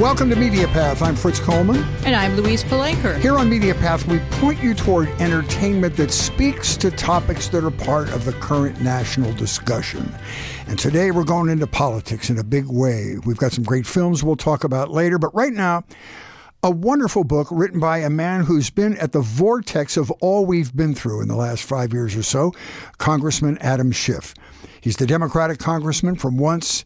Welcome to Media Path. I'm Fritz Coleman. And I'm Louise Palanker. Here on Media Path, we point you toward entertainment that speaks to topics that are part of the current national discussion. And today we're going into politics in a big way. We've got some great films we'll talk about later, but right now, a wonderful book written by a man who's been at the vortex of all we've been through in the last five years or so, Congressman Adam Schiff. He's the Democratic congressman from once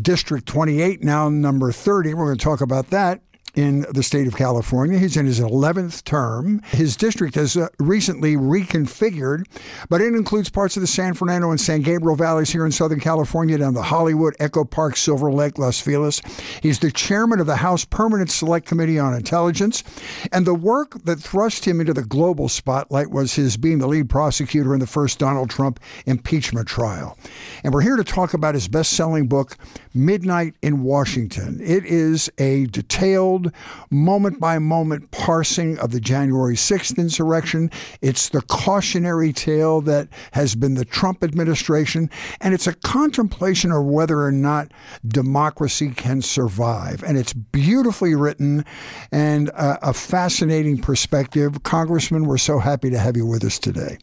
District 28, now number 30. We're going to talk about that in the state of California. He's in his 11th term. His district has uh, recently reconfigured, but it includes parts of the San Fernando and San Gabriel valleys here in Southern California, down the Hollywood, Echo Park, Silver Lake, Los Feliz. He's the chairman of the House Permanent Select Committee on Intelligence, and the work that thrust him into the global spotlight was his being the lead prosecutor in the first Donald Trump impeachment trial. And we're here to talk about his best selling book, Midnight in Washington. It is a detailed, moment by moment parsing of the January 6th insurrection. It's the cautionary tale that has been the Trump administration, and it's a contemplation of whether or not democracy can survive. And it's beautifully written and a, a fascinating perspective. Congressman, we're so happy to have you with us today.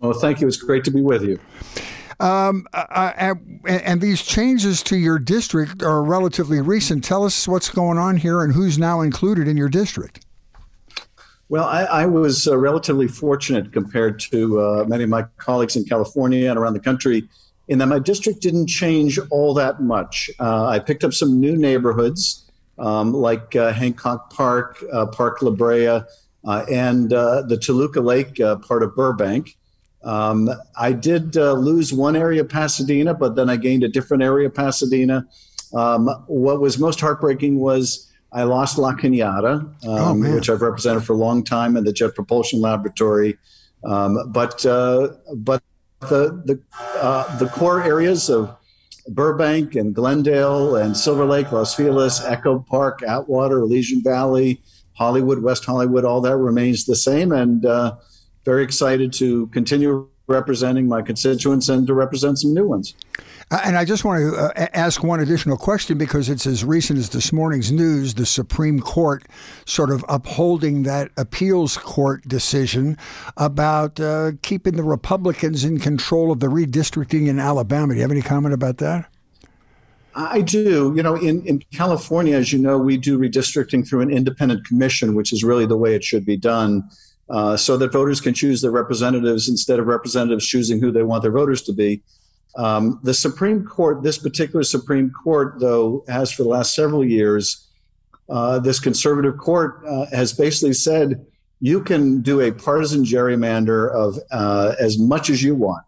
Well, thank you. It's great to be with you. Um, uh, uh and these changes to your district are relatively recent. Tell us what's going on here and who's now included in your district. Well, I, I was uh, relatively fortunate compared to uh, many of my colleagues in California and around the country in that my district didn't change all that much. Uh, I picked up some new neighborhoods um, like uh, Hancock Park, Park La Brea, and the Toluca Lake part of Burbank. Um, I did uh, lose one area of Pasadena, but then I gained a different area of Pasadena. Um, what was most heartbreaking was I lost La Cañada, um, oh, which I've represented for a long time in the Jet Propulsion Laboratory. Um, but uh, but the the uh, the core areas of Burbank and Glendale and Silver Lake, Los Feliz, Echo Park, Atwater, Elysian Valley, Hollywood, West Hollywood, all that remains the same. And uh, very excited to continue representing my constituents and to represent some new ones. Uh, and I just want to uh, ask one additional question because it's as recent as this morning's news the Supreme Court sort of upholding that appeals court decision about uh, keeping the Republicans in control of the redistricting in Alabama. Do you have any comment about that? I do. You know, in, in California, as you know, we do redistricting through an independent commission, which is really the way it should be done uh, so that voters can choose their representatives instead of representatives choosing who they want their voters to be. Um, the Supreme Court, this particular Supreme Court, though, has for the last several years, uh, this conservative court uh, has basically said you can do a partisan gerrymander of uh, as much as you want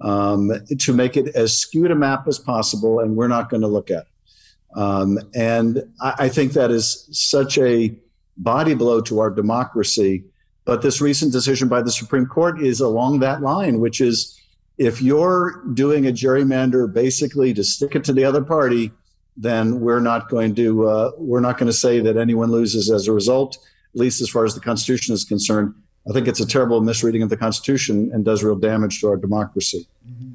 um, to make it as skewed a map as possible, and we're not going to look at it. Um, and I, I think that is such a body blow to our democracy but this recent decision by the Supreme Court is along that line, which is if you're doing a gerrymander basically to stick it to the other party, then we're not going to uh, we're not going to say that anyone loses as a result. At least as far as the Constitution is concerned, I think it's a terrible misreading of the Constitution and does real damage to our democracy.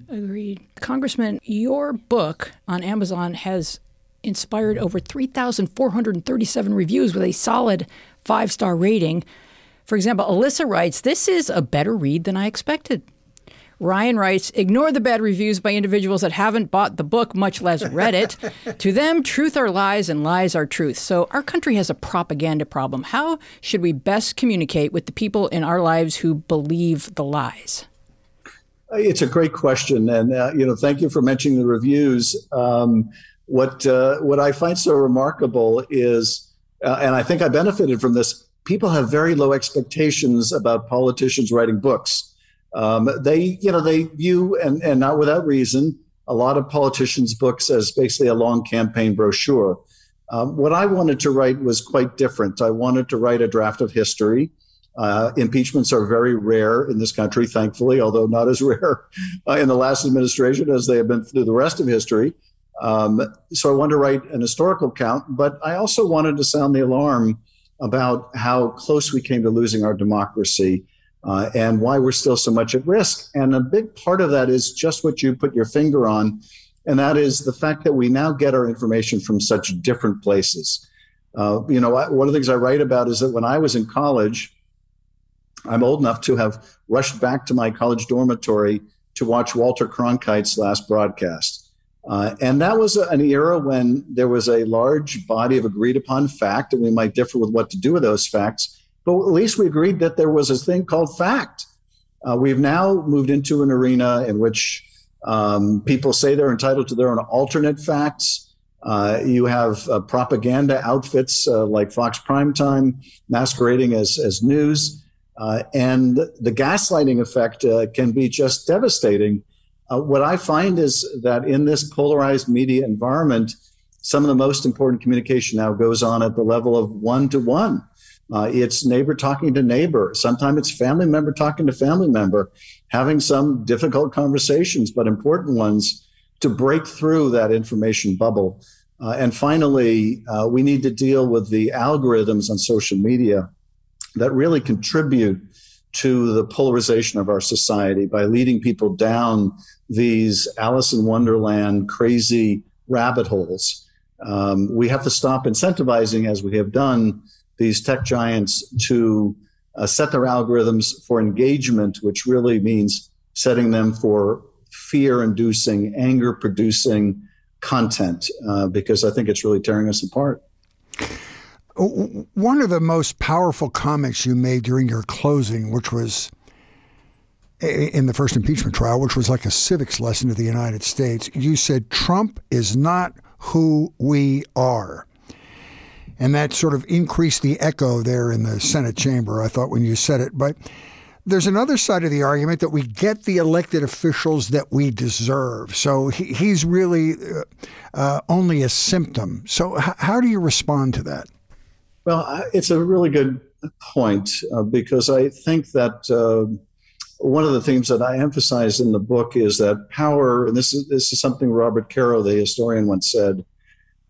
Agreed, Congressman. Your book on Amazon has inspired over 3,437 reviews with a solid five star rating. For example, Alyssa writes, This is a better read than I expected. Ryan writes, Ignore the bad reviews by individuals that haven't bought the book, much less read it. to them, truth are lies and lies are truth. So our country has a propaganda problem. How should we best communicate with the people in our lives who believe the lies? It's a great question, and uh, you know, thank you for mentioning the reviews. Um, what uh, what I find so remarkable is, uh, and I think I benefited from this people have very low expectations about politicians writing books. Um, they, you know, they view and, and not without reason a lot of politicians' books as basically a long campaign brochure. Um, what I wanted to write was quite different. I wanted to write a draft of history. Uh, impeachments are very rare in this country, thankfully, although not as rare uh, in the last administration as they have been through the rest of history. Um, so I wanted to write an historical account, but I also wanted to sound the alarm about how close we came to losing our democracy. uh, and why we're still so much at risk. And a big part of that is just what you put your finger on, and that is the fact that we now get our information from such different places. Uh, you know, one of the things I write about is that when I was in college, I'm old enough to have rushed back to my college dormitory to watch Walter Cronkite's last broadcast. Uh, and that was an era when there was a large body of agreed upon fact, and we might differ with what to do with those facts, but at least we agreed that there was a thing called fact. Uh, we've now moved into an arena in which um, people say they're entitled to their own alternate facts. Uh, you have uh, propaganda outfits uh, like Fox Primetime masquerading as, as news. Uh, and the gaslighting effect uh, can be just devastating. Uh, what I find is that in this polarized media environment, some of the most important communication now goes on at the level of one to one. it's neighbor talking to neighbor. Sometimes it's family member talking to family member, having some difficult conversations, but important ones to break through that information bubble. Uh, and finally, uh, we need to deal with the algorithms on social media that really contribute to the polarization of our society by leading people down these Alice in Wonderland crazy rabbit holes. Um, we have to stop incentivizing, as we have done, these tech giants to uh, set their algorithms for engagement, which really means setting them for fear inducing, anger producing content, uh, because I think it's really tearing us apart. One of the most powerful comments you made during your closing, which was in the first impeachment trial, which was like a civics lesson to the United States, you said Trump is not who we are. And that sort of increased the echo there in the Senate chamber, I thought, when you said it. But there's another side of the argument that we get the elected officials that we deserve. So he, he's really uh, uh, only a symptom. So, h- how do you respond to that? Well, it's a really good point uh, because I think that uh, one of the themes that I emphasize in the book is that power, and this is this is something Robert Caro, the historian, once said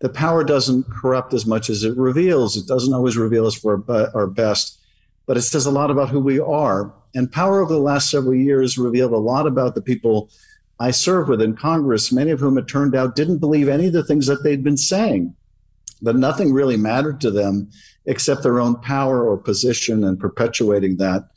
the power doesn't corrupt as much as it reveals. It doesn't always reveal us for our best, but it says a lot about who we are. And power over the last several years revealed a lot about the people I served with in Congress, many of whom it turned out didn't believe any of the things that they'd been saying that nothing really mattered to them except their own power or position and perpetuating that.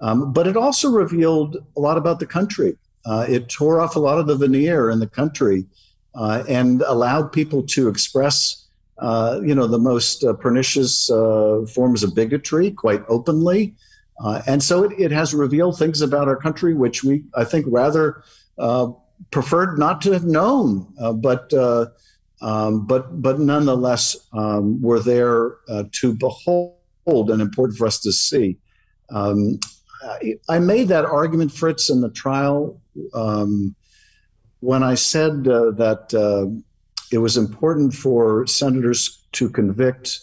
Um, but it also revealed a lot about the country. Uh, it tore off a lot of the veneer in the country uh, and allowed people to express, uh, you know, the most uh, pernicious uh, forms of bigotry quite openly. Uh, and so it, it, has revealed things about our country which we, I think, rather preferred not to have known. but um, but but nonetheless um, were there uh, to behold and important for us to see. Um, I, I, made that argument, Fritz, in the trial um, when I said uh, that uh, it was important for senators to convict,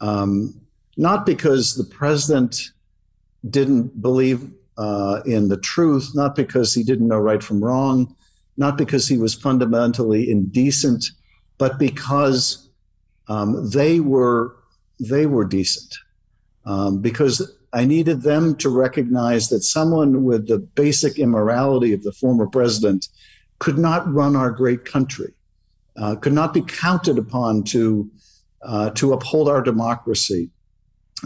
um, not because the president didn't believe uh, in the truth, not because he didn't know right from wrong, not because he was fundamentally indecent but because um, they were they were decent. Um, because I needed them to recognize that someone with the basic immorality of the former president could not run our great country, uh, could not be counted upon to uh, to uphold our democracy.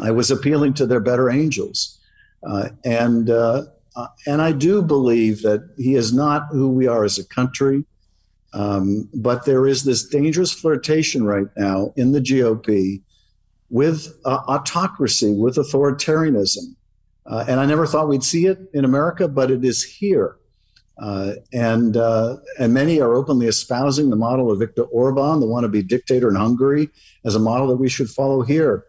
I was appealing to their better angels, uh, and uh, uh, and I do believe that he is not who we are as a country. Um, but there is this dangerous flirtation right now in the GOP with uh, autocracy, with authoritarianism. Uh, and I never thought we'd see it in America, but it is here. Uh, and uh, and many are openly espousing the model of Viktor Orban, the wannabe dictator in Hungary, as a model that we should follow here.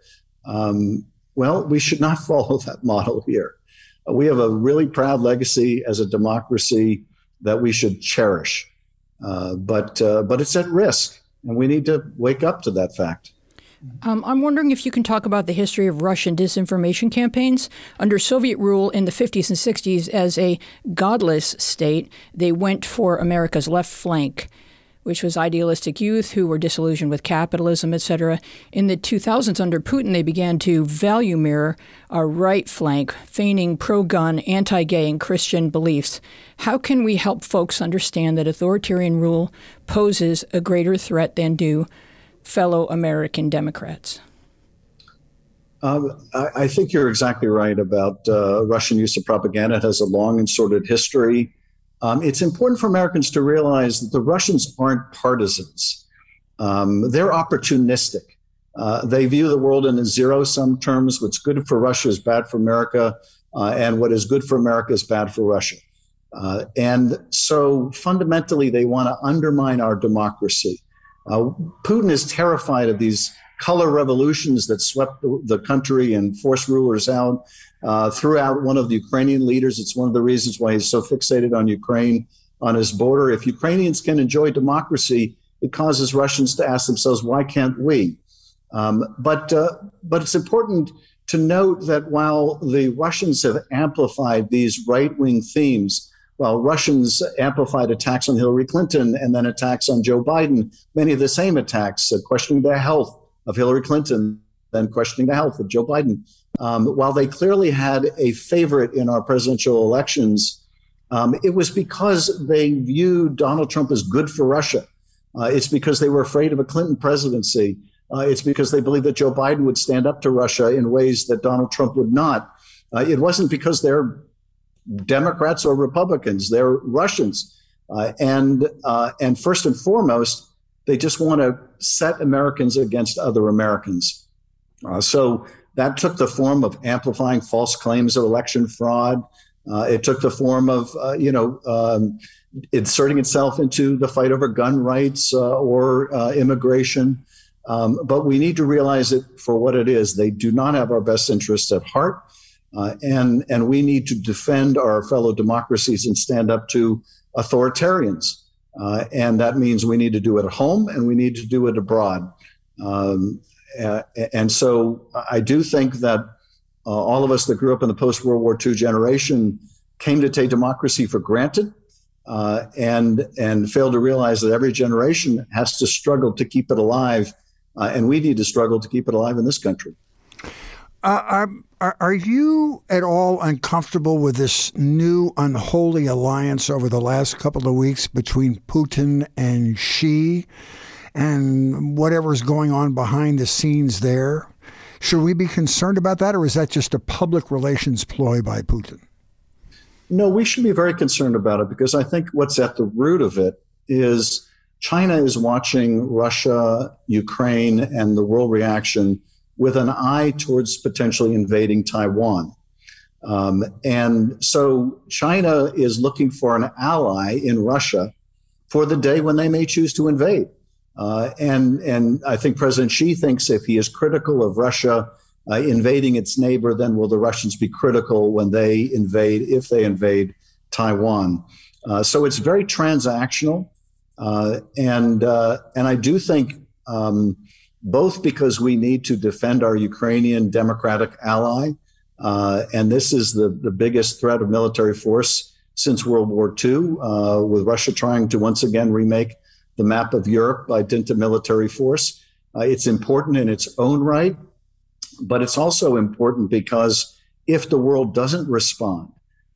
Um, well, we should not follow that model here. Uh, we have a really proud legacy as a democracy that we should cherish. Uh, but uh, but it's at risk, and we need to wake up to that fact. Um, I'm wondering if you can talk about the history of Russian disinformation campaigns. Under Soviet rule in the 50s and 60s, as a godless state, they went for America's left flank which was idealistic youth who were disillusioned with capitalism, etc. In the 2000s, under Putin, they began to value mirror our right flank, feigning pro gun, anti gay, and Christian beliefs. How can we help folks understand that authoritarian rule poses a greater threat than do fellow American Democrats? Um, I, I, think you're exactly right about uh, Russian use of propaganda. It has a long and sordid history. Um, it's important for Americans to realize that the Russians aren't partisans. Um, they're opportunistic. Uh, they view the world in zero sum terms. What's good for Russia is bad for America, uh, and what is good for America is bad for Russia. Uh, and so fundamentally, they want to undermine our democracy. Uh, Putin is terrified of these color revolutions that swept the, the country and forced rulers out. Uh, throughout one of the Ukrainian leaders, it's one of the reasons why he's so fixated on Ukraine on his border. If Ukrainians can enjoy democracy, it causes Russians to ask themselves, why can't we? Um, but uh, but it's important to note that while the Russians have amplified these right wing themes, while Russians amplified attacks on Hillary Clinton and then attacks on Joe Biden, many of the same attacks, uh, questioning the health of Hillary Clinton, then questioning the health of Joe Biden. Um, while they clearly had a favorite in our presidential elections, um, it was because they viewed Donald Trump as good for Russia. Uh, it's because they were afraid of a Clinton presidency. Uh, it's because they believed that Joe Biden would stand up to Russia in ways that Donald Trump would not. Uh, it wasn't because they're Democrats or Republicans; they're Russians, uh, and uh, and first and foremost, they just want to set Americans against other Americans. Uh, so that took the form of amplifying false claims of election fraud. Uh, it took the form of, uh, you know, um, inserting itself into the fight over gun rights uh, or uh, immigration. Um, but we need to realize it for what it is. They do not have our best interests at heart. Uh, and, and we need to defend our fellow democracies and stand up to authoritarians. Uh, and that means we need to do it at home and we need to do it abroad. Um, and so I do think that uh, all of us that grew up in the post World War II generation came to take democracy for granted. Uh, and and failed to realize that every generation has to struggle to keep it alive, uh, and we need to struggle to keep it alive in this country. Uh, are, are you at all uncomfortable with this new unholy alliance over the last couple of weeks between Putin and Xi and whatever's going on behind the scenes there? Should we be concerned about that, or is that just a public relations ploy by Putin? No, we should be very concerned about it because I think what's at the root of it is China is watching Russia, Ukraine, and the world reaction with an eye towards potentially invading Taiwan. Um, and so China is looking for an ally in Russia for the day when they may choose to invade. Uh, and, and I think President Xi thinks if he is critical of Russia uh, invading its neighbor, then will the Russians be critical when they invade, if they invade Taiwan? Uh, so it's very transactional. Uh, and, uh, and I do think um, both because we need to defend our Ukrainian democratic ally. Uh, and this is the, the biggest threat of military force since World War II, with Russia trying to once again remake the map of Europe by dint of military force. Uh, it's important in its own right, but it's also important because if the world doesn't respond,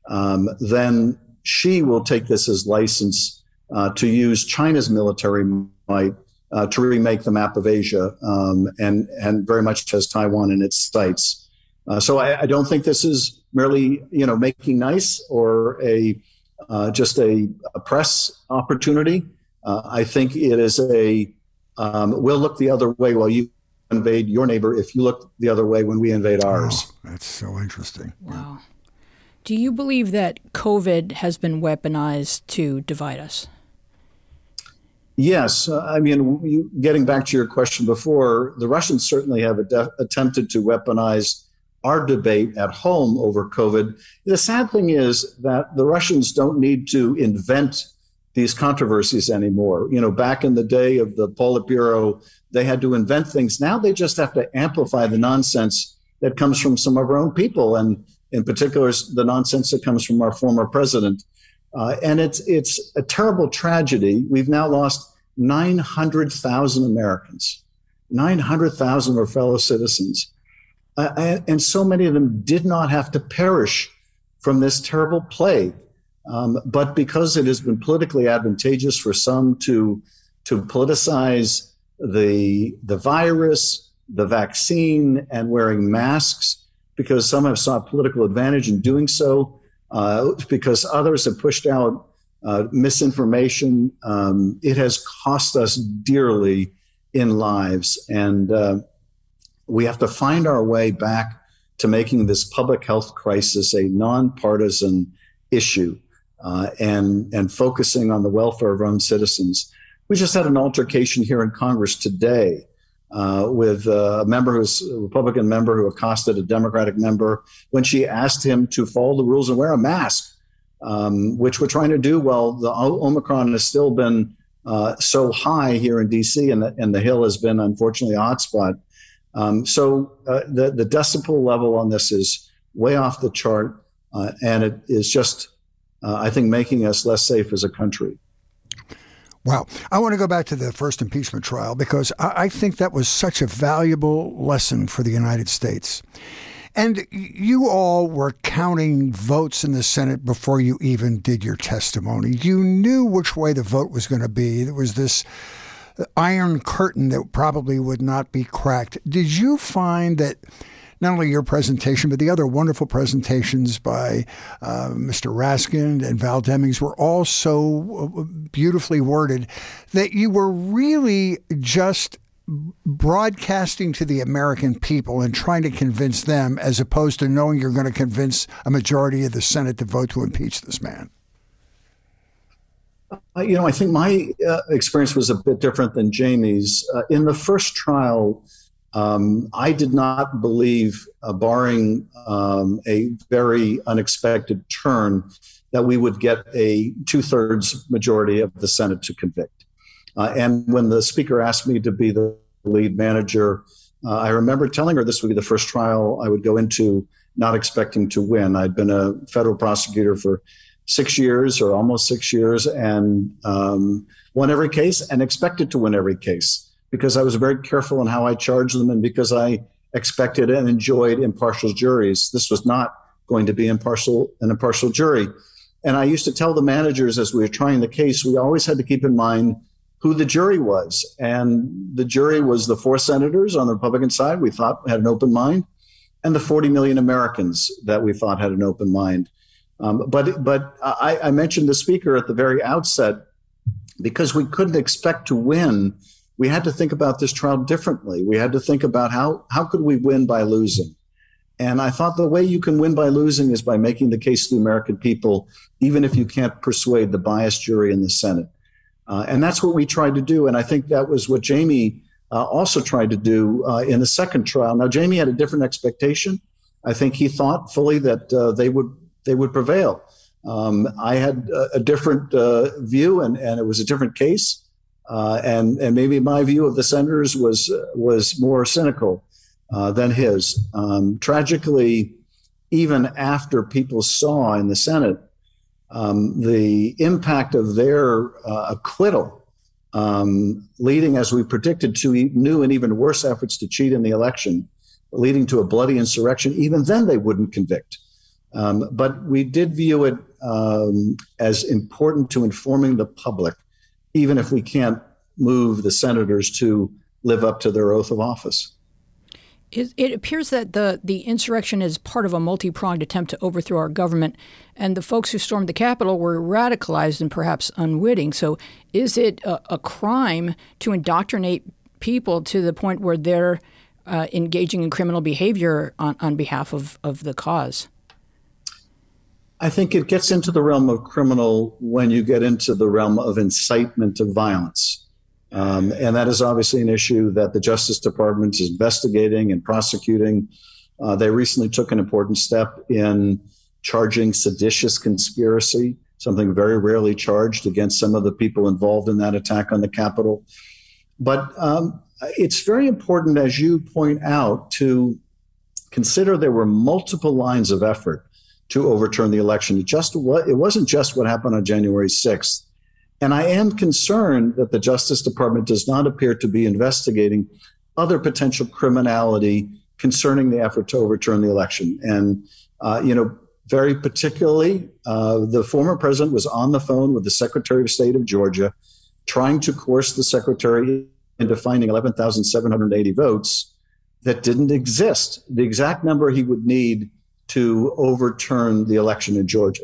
um, then Xi will take this as license uh, to use China's military might uh, to remake the map of Asia um, and, and very much has Taiwan in its sights. Uh, so I, I, don't think this is merely you know making nice or a uh, just a, a, press opportunity. Uh, I think it is a um, we'll look the other way while you invade your neighbor if you look the other way when we invade ours. Oh, that's so interesting. Wow. Do you believe that COVID has been weaponized to divide us? Yes, uh, I mean, you, getting back to your question before, the Russians certainly have attempted to weaponize our debate at home over COVID. The sad thing is that the Russians don't need to invent these controversies anymore. You know, back in the day of the Politburo, they had to invent things. Now they just have to amplify the nonsense that comes from some of our own people, and in particular, the nonsense that comes from our former president. Uh, and it's it's a terrible tragedy. We've now lost 900,000 Americans. 900,000 of our fellow citizens. Uh, and so many of them did not have to perish from this terrible plague. Um, but because it has been politically advantageous for some to, to politicize the, the virus, the vaccine, and wearing masks, because some have sought political advantage in doing so, uh, because others have pushed out uh, misinformation. Um, it has cost us dearly in lives. And uh, we have to find our way back to making this public health crisis a nonpartisan issue uh, and, and focusing on the welfare of our own citizens. We just had an altercation here in Congress today uh, with a member who's a Republican member who accosted a Democratic member when she asked him to follow the rules and wear a mask, um, which we're trying to do. Well, the Omicron has still been uh, so high here in DC, and the, and the Hill has been unfortunately a hotspot. Um, so uh, the, the decibel level on this is way off the chart, uh, and it is just, uh, I think, making us less safe as a country. Wow. I want to go back to the first impeachment trial because I, I think that was such a valuable lesson for the United States. And you all were counting votes in the Senate before you even did your testimony. You knew which way the vote was going to be. There was this iron curtain that probably would not be cracked. Did you find that? Not only your presentation, but the other wonderful presentations by uh, Mr. Raskin and Val Demings were all so uh, beautifully worded that you were really just broadcasting to the American people and trying to convince them as opposed to knowing you're going to convince a majority of the Senate to vote to impeach this man? Uh, you know, I think my uh, experience was a bit different than Jamie's. Uh, in the first trial, um, I did not believe, uh, barring um, a very unexpected turn, that we would get a two thirds majority of the Senate to convict. Uh, and when the Speaker asked me to be the lead manager, uh, I remember telling her this would be the first trial I would go into not expecting to win. I'd been a federal prosecutor for six years or almost six years and um, won every case and expected to win every case because I was very careful in how I charged them and because I expected and enjoyed impartial juries. This was not going to be impartial an impartial jury. And I used to tell the managers as we were trying the case, we always had to keep in mind who the jury was. And the jury was the four senators on the Republican side we thought had an open mind, and the 40 million Americans that we thought had an open mind. Um, but but I, I mentioned the speaker at the very outset because we couldn't expect to win we had to think about this trial differently. We had to think about how how could we win by losing. And I thought the way you can win by losing is by making the case to the American people, even if you can't persuade the biased jury in the Senate. Uh, and that's what we tried to do. And I think that was what Jamie uh, also tried to do uh, in the second trial. Now, Jamie had a different expectation. I think he thought fully that uh, they would they would prevail. Um, I had a, a different uh, view, and, and it was a different case. Uh, and and maybe my view of the senators was was more cynical uh, than his. Um, tragically, even after people saw in the Senate um, the impact of their uh, acquittal, um, leading, as we predicted, to new and even worse efforts to cheat in the election, leading to a bloody insurrection. Even then, they wouldn't convict. Um, but we did view it um, as important to informing the public even if we can't move the senators to live up to their oath of office. It, appears that the, the insurrection is part of a multi pronged attempt to overthrow our government, and the folks who stormed the Capitol were radicalized and perhaps unwitting. So, is it a, a crime to indoctrinate people to the point where they're uh, engaging in criminal behavior on, on behalf of, of the cause? I think it gets into the realm of criminal when you get into the realm of incitement to violence. Um, and that is obviously an issue that the Justice Department is investigating and prosecuting. Uh, they recently took an important step in charging seditious conspiracy, something very rarely charged against some of the people involved in that attack on the Capitol. But um, it's very important, as you point out, to consider there were multiple lines of effort to overturn the election. It just what it wasn't just what happened on January 6th. And I am concerned that the Justice Department does not appear to be investigating other potential criminality concerning the effort to overturn the election. And, uh, you know, very particularly, uh, the former president was on the phone with the Secretary of State of Georgia, trying to coerce the secretary into finding 11,780 votes that didn't exist, the exact number he would need to overturn the election in Georgia.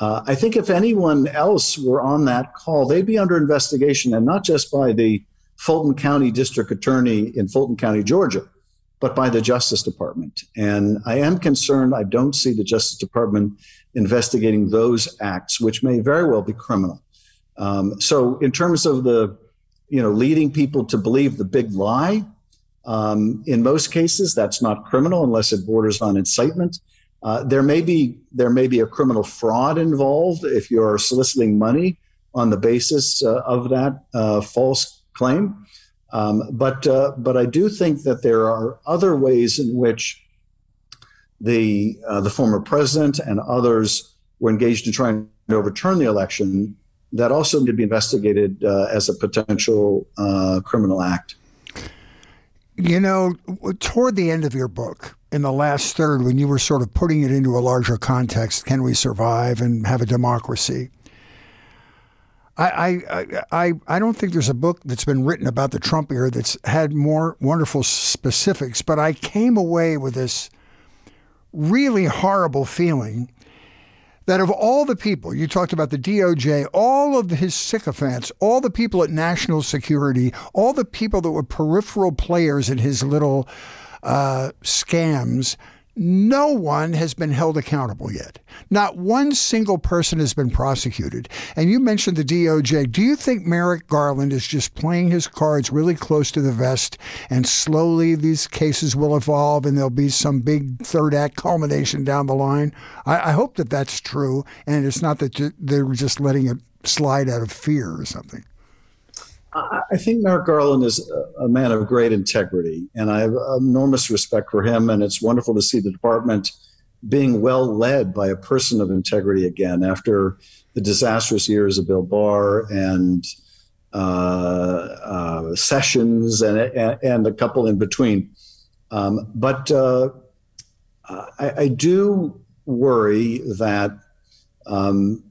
Uh, I think if anyone else were on that call, they'd be under investigation, and not just by the Fulton County District Attorney in Fulton County, Georgia, but by the Justice Department. And I am concerned, I don't see the Justice Department investigating those acts, which may very well be criminal. Um, so, in terms of the, you know, leading people to believe the big lie, um, in most cases, that's not criminal unless it borders on incitement. Uh, there may be there may be a criminal fraud involved if you're soliciting money on the basis uh, of that uh, false claim. Um, but uh, but I do think that there are other ways in which the uh, the former president and others were engaged in trying to overturn the election that also need to be investigated as a potential criminal act. You know, toward the end of your book, in the last third, when you were sort of putting it into a larger context, can we survive and have a democracy? I, I, I, I don't think there's a book that's been written about the Trump era that's had more wonderful specifics, but I came away with this really horrible feeling that of all the people, you talked about the DOJ, all of his sycophants, all the people at national security, all the people that were peripheral players in his little uh, scams, no one has been held accountable yet. Not one single person has been prosecuted. And you mentioned the DOJ. Do you think Merrick Garland is just playing his cards really close to the vest and slowly these cases will evolve and there'll be some big third act culmination down the line? I, I hope that that's true and it's not that they're just letting it slide out of fear or something. I think Merrick Garland is a man of great integrity, and I have enormous respect for him. And it's wonderful to see the department being well led by a person of integrity again after the disastrous years of Bill Barr and uh, uh, Sessions and, and a couple in between. Um, but uh, I, I, do worry that um,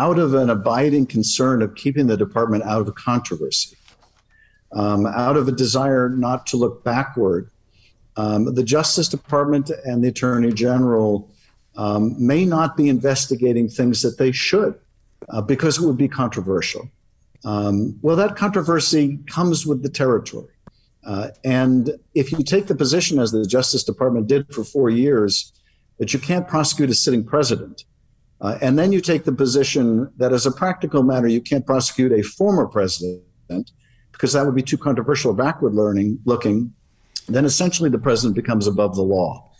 out of an abiding concern of keeping the department out of controversy, um, out of a desire not to look backward. Um, the Justice Department and the Attorney General um, may not be investigating things that they should uh, because it would be controversial. Um, well, that controversy comes with the territory. Uh, and if you take the position, as the Justice Department did for four years, that you can't prosecute a sitting president, uh, and then you take the position that, as a practical matter, you can't prosecute a former president because that would be too controversial, backward learning looking. Then essentially the president becomes above the law.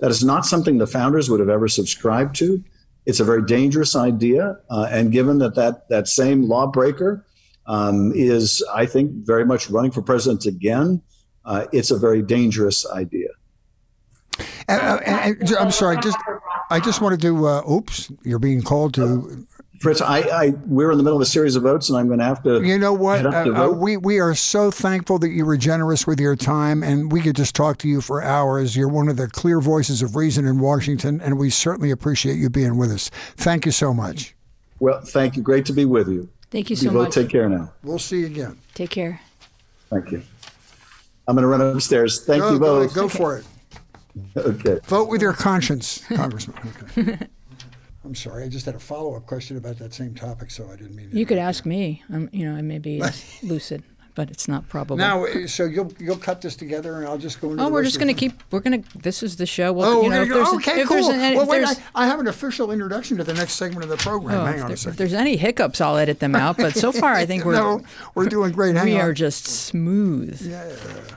That is not something the founders would have ever subscribed to. It's a very dangerous idea, uh, and given that that that same lawbreaker um, is, I think, very much running for president again, uh, it's a very dangerous idea. And, uh, and, and, I'm sorry, just I just wanted to. Uh, oops, you're being called to. Fritz, I, I, we're in the middle of a series of votes, and I'm going to have to. You know what? Uh, uh, we we are so thankful that you were generous with your time, and we could just talk to you for hours. You're one of the clear voices of reason in Washington, and we certainly appreciate you being with us. Thank you so much. Well, thank you. Great to be with you. Thank you so much. you much. Take care now. We'll see you again. Take care. Thank you. I'm going to run upstairs. Thank go, you both. Go, go for it. Okay. Vote with your conscience, Congressman. Okay. I'm sorry. I just had a follow up question about that same topic, so I didn't mean. You could ask me. I'm, you know, I may be lucid, but it's not probable. Now, eh, so you'll you'll cut this together, and I'll just go into. Oh, we're just going to keep. We're going to. This is the show. Well, oh, you know, if there's, okay, if cool. There's an, well, wait, I, I, have an official introduction to the next segment of the program. Oh, Hang on there, a second. If there's any hiccups, I'll edit them out. But so far, I think we're no, we're doing great. Hang we on. are just smooth. Yeah.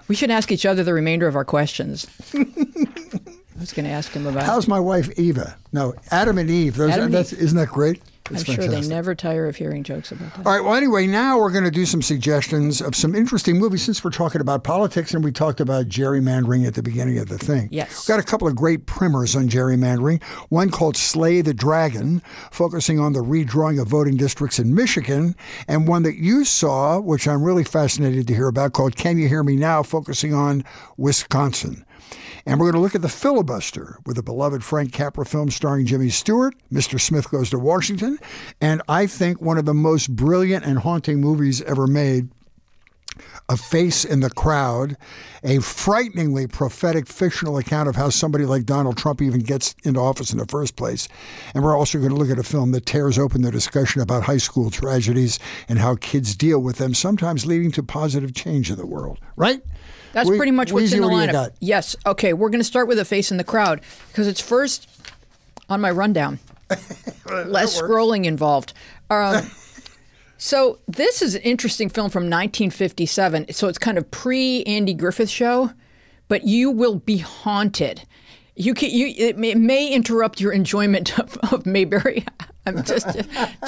We should ask each other the remainder of our questions. I was going to ask him about. How's my wife Eva? No, Adam and Eve. Those, Adam and that's, Eve. Isn't that great? I'm fantastic. sure they never tire of hearing jokes about that. All right. Well, anyway, now we're going to do some suggestions of some interesting movies since we're talking about politics and we talked about gerrymandering at the beginning of the thing. Yes. We've got a couple of great primers on gerrymandering. One called Slay the Dragon, focusing on the redrawing of voting districts in Michigan, and one that you saw, which I'm really fascinated to hear about, called Can You Hear Me Now, focusing on Wisconsin. And we're going to look at The Filibuster with the beloved Frank Capra film starring Jimmy Stewart, Mr. Smith Goes to Washington, and I think one of the most brilliant and haunting movies ever made. A Face in the Crowd, a frighteningly prophetic fictional account of how somebody like Donald Trump even gets into office in the first place. And we're also going to look at a film that tears open the discussion about high school tragedies and how kids deal with them, sometimes leading to positive change in the world. Right? That's We- pretty much what's in the lineup. Yes. Okay, we're going to start with a face in the crowd because it's first on my rundown. Less scrolling involved. Um, so this is an interesting film from 1957. So it's kind of pre Andy Griffith show, but you will be haunted. You can you it may, it may interrupt your enjoyment of, of Mayberry. I'm just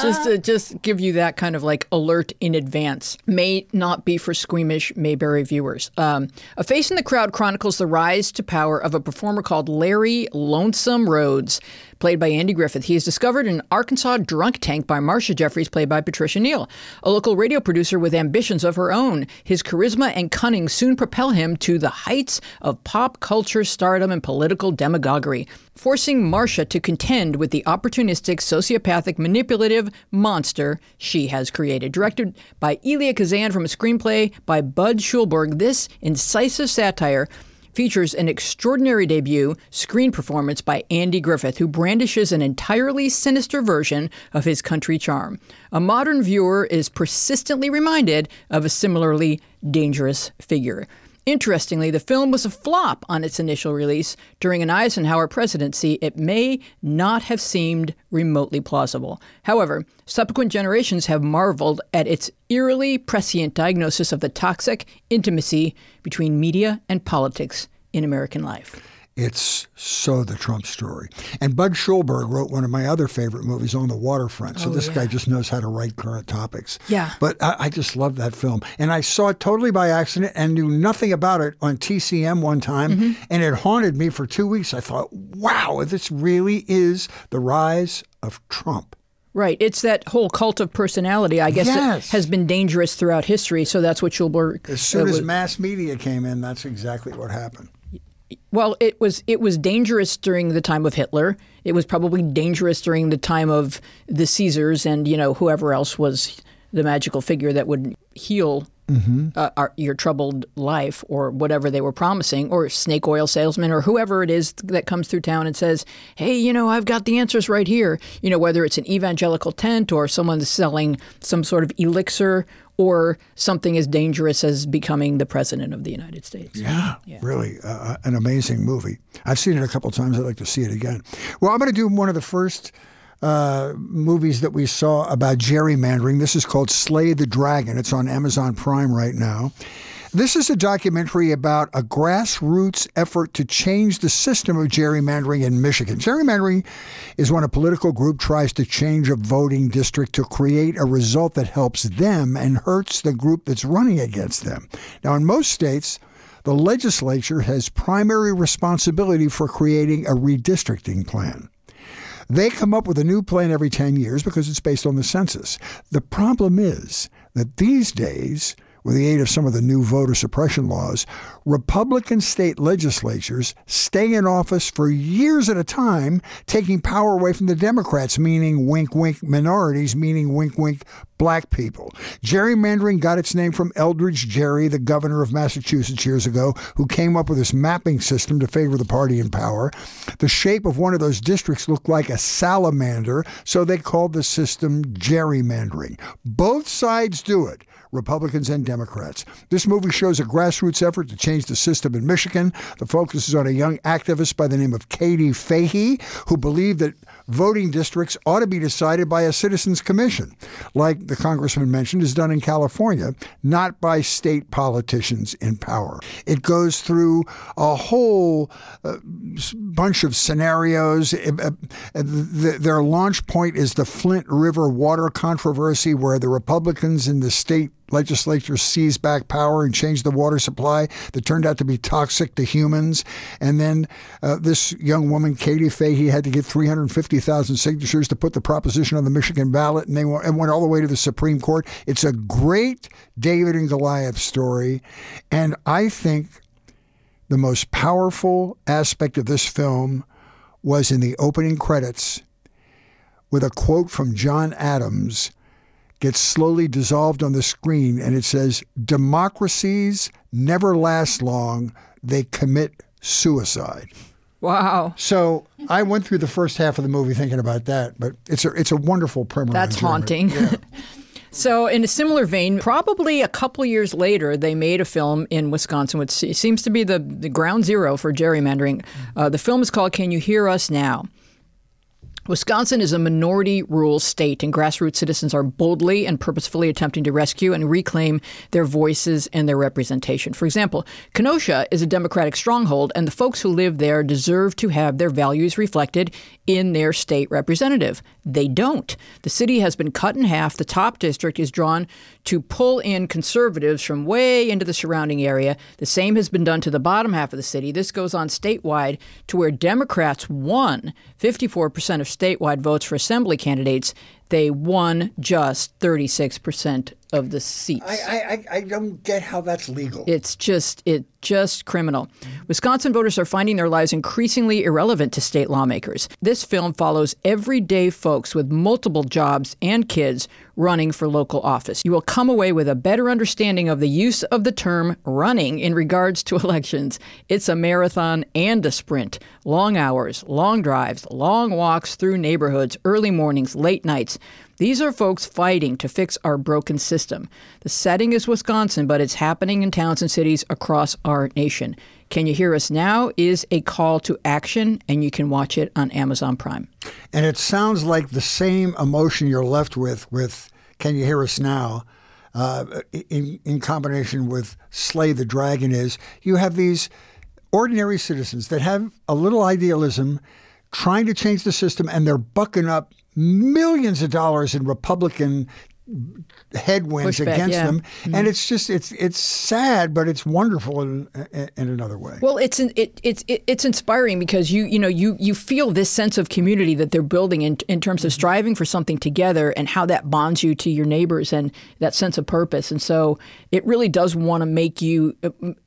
just to just give you that kind of like alert in advance. May not be for squeamish Mayberry viewers. Um, a Face in the Crowd chronicles the rise to power of a performer called Larry Lonesome Rhodes, played by Andy Griffith. He is discovered in an Arkansas drunk tank by Marcia Jeffries, played by Patricia Neal, a local radio producer with ambitions of her own. His charisma and cunning soon propel him to the heights of pop culture stardom and political demagoguery, forcing Marcia to contend with the opportunistic, sociopathic, manipulative monster she has created. Directed by Elia Kazan from a screenplay by Budd Schulberg, this incisive satire features an extraordinary debut screen performance by Andy Griffith, who brandishes an entirely sinister version of his country charm. A modern viewer is persistently reminded of a similarly dangerous figure. Interestingly, the film was a flop on its initial release. During an Eisenhower presidency, it may not have seemed remotely plausible. However, subsequent generations have marveled at its eerily prescient diagnosis of the toxic intimacy between media and politics in American life. It's so the Trump story. And Budd Schulberg wrote one of my other favorite movies, On the Waterfront. So this guy just knows how to write current topics. Yeah. But I, I just love that film. And I saw it totally by accident and knew nothing about it on TCM one time. And it haunted me for two weeks. I thought, wow, this really is the rise of Trump. Right. It's that whole cult of personality, I guess, Yes. that has been dangerous throughout history. So that's what Schulberg. As soon uh, as mass media came in, that's exactly what happened. Well, it was it was dangerous during the time of Hitler. It was probably dangerous during the time of the Caesars and you know whoever else was the magical figure that would heal uh, our, your troubled life or whatever they were promising, or snake oil salesman or whoever it is that comes through town and says, "Hey, you know, I've got the answers right here." You know, whether it's an evangelical tent or someone selling some sort of elixir or something as dangerous as becoming the president of the United States. Yeah, really, uh, an amazing movie. I've seen it a couple times. I'd like to see it again. Well, I'm going to do one of the first uh, movies that we saw about gerrymandering. This is called Slay the Dragon. It's on Amazon Prime right now. This is a documentary about a grassroots effort to change the system of gerrymandering in Michigan. Gerrymandering is when a political group tries to change a voting district to create a result that helps them and hurts the group that's running against them. Now, in most states, the legislature has primary responsibility for creating a redistricting plan. They come up with a new plan every 10 years because it's based on the census. The problem is that these days, with the aid of some of the new voter suppression laws, Republican state legislatures stay in office for years at a time, taking power away from the Democrats, meaning wink wink minorities, meaning wink wink black people. Gerrymandering got its name from Elbridge Gerry, the governor of Massachusetts years ago, who came up with this mapping system to favor the party in power. The shape of one of those districts looked like a salamander, so they called the system gerrymandering. Both sides do it. Republicans and Democrats. This movie shows a grassroots effort to change the system in Michigan. The focus is on a young activist by the name of Katie Fahey, who believed that voting districts ought to be decided by a citizens commission, like the congressman mentioned is done in California, not by state politicians in power. It goes through a whole uh, bunch of scenarios. Uh, the, their launch point is the Flint River water controversy, where the Republicans in the state legislature seized back power and changed the water supply that turned out to be toxic to humans. And then uh, this young woman, Katie Fahey, had to get 350,000 signatures to put the proposition on the Michigan ballot, and they went, and went all the way to the Supreme Court. It's a great David and Goliath story, and I think the most powerful aspect of this film was in the opening credits with a quote from John Adams gets slowly dissolved on the screen and it says, Democracies never last long, they commit suicide. Wow. So I went through the first half of the movie thinking about that, but it's a it's a wonderful primer. That's haunting. Yeah. so in a similar vein, probably a couple years later, they made a film in Wisconsin, which seems to be the, the ground zero for gerrymandering. Uh, the film is called Can You Hear Us Now? Wisconsin is a minority rule state, and grassroots citizens are boldly and purposefully attempting to rescue and reclaim their voices and their representation. For example, Kenosha is a Democratic stronghold, and the folks who live there deserve to have their values reflected in their state representative. They don't. The city has been cut in half. The top district is drawn to pull in conservatives from way into the surrounding area. The same has been done to the bottom half of the city. This goes on statewide to where Democrats won 54% of statewide votes for assembly candidates. They won just 36% of the seats. I, I, I don't get how that's legal. It's just it just criminal. Wisconsin voters are finding their lives increasingly irrelevant to state lawmakers. This film follows everyday folks with multiple jobs and kids running for local office. You will come away with a better understanding of the use of the term running in regards to elections. It's a marathon and a sprint. Long hours, long drives, long walks through neighborhoods, early mornings, late nights. These are folks fighting to fix our broken system. The setting is Wisconsin, but it's happening in towns and cities across our nation. Can You Hear Us Now is a call to action, and you can watch it on Amazon Prime. And it sounds like the same emotion you're left with with Can You Hear Us Now? Uh, in, in combination with Slay the Dragon is you have these ordinary citizens that have a little idealism trying to change the system and they're bucking up millions of dollars in Republican headwinds Pushback, against yeah. them, mm-hmm. and it's just it's it's sad, but it's wonderful in, in another way. Well, it's it, it's it's inspiring because you you know you you feel this sense of community that they're building in in terms of mm-hmm. striving for something together and how that bonds you to your neighbors and that sense of purpose. And so it really does want to make you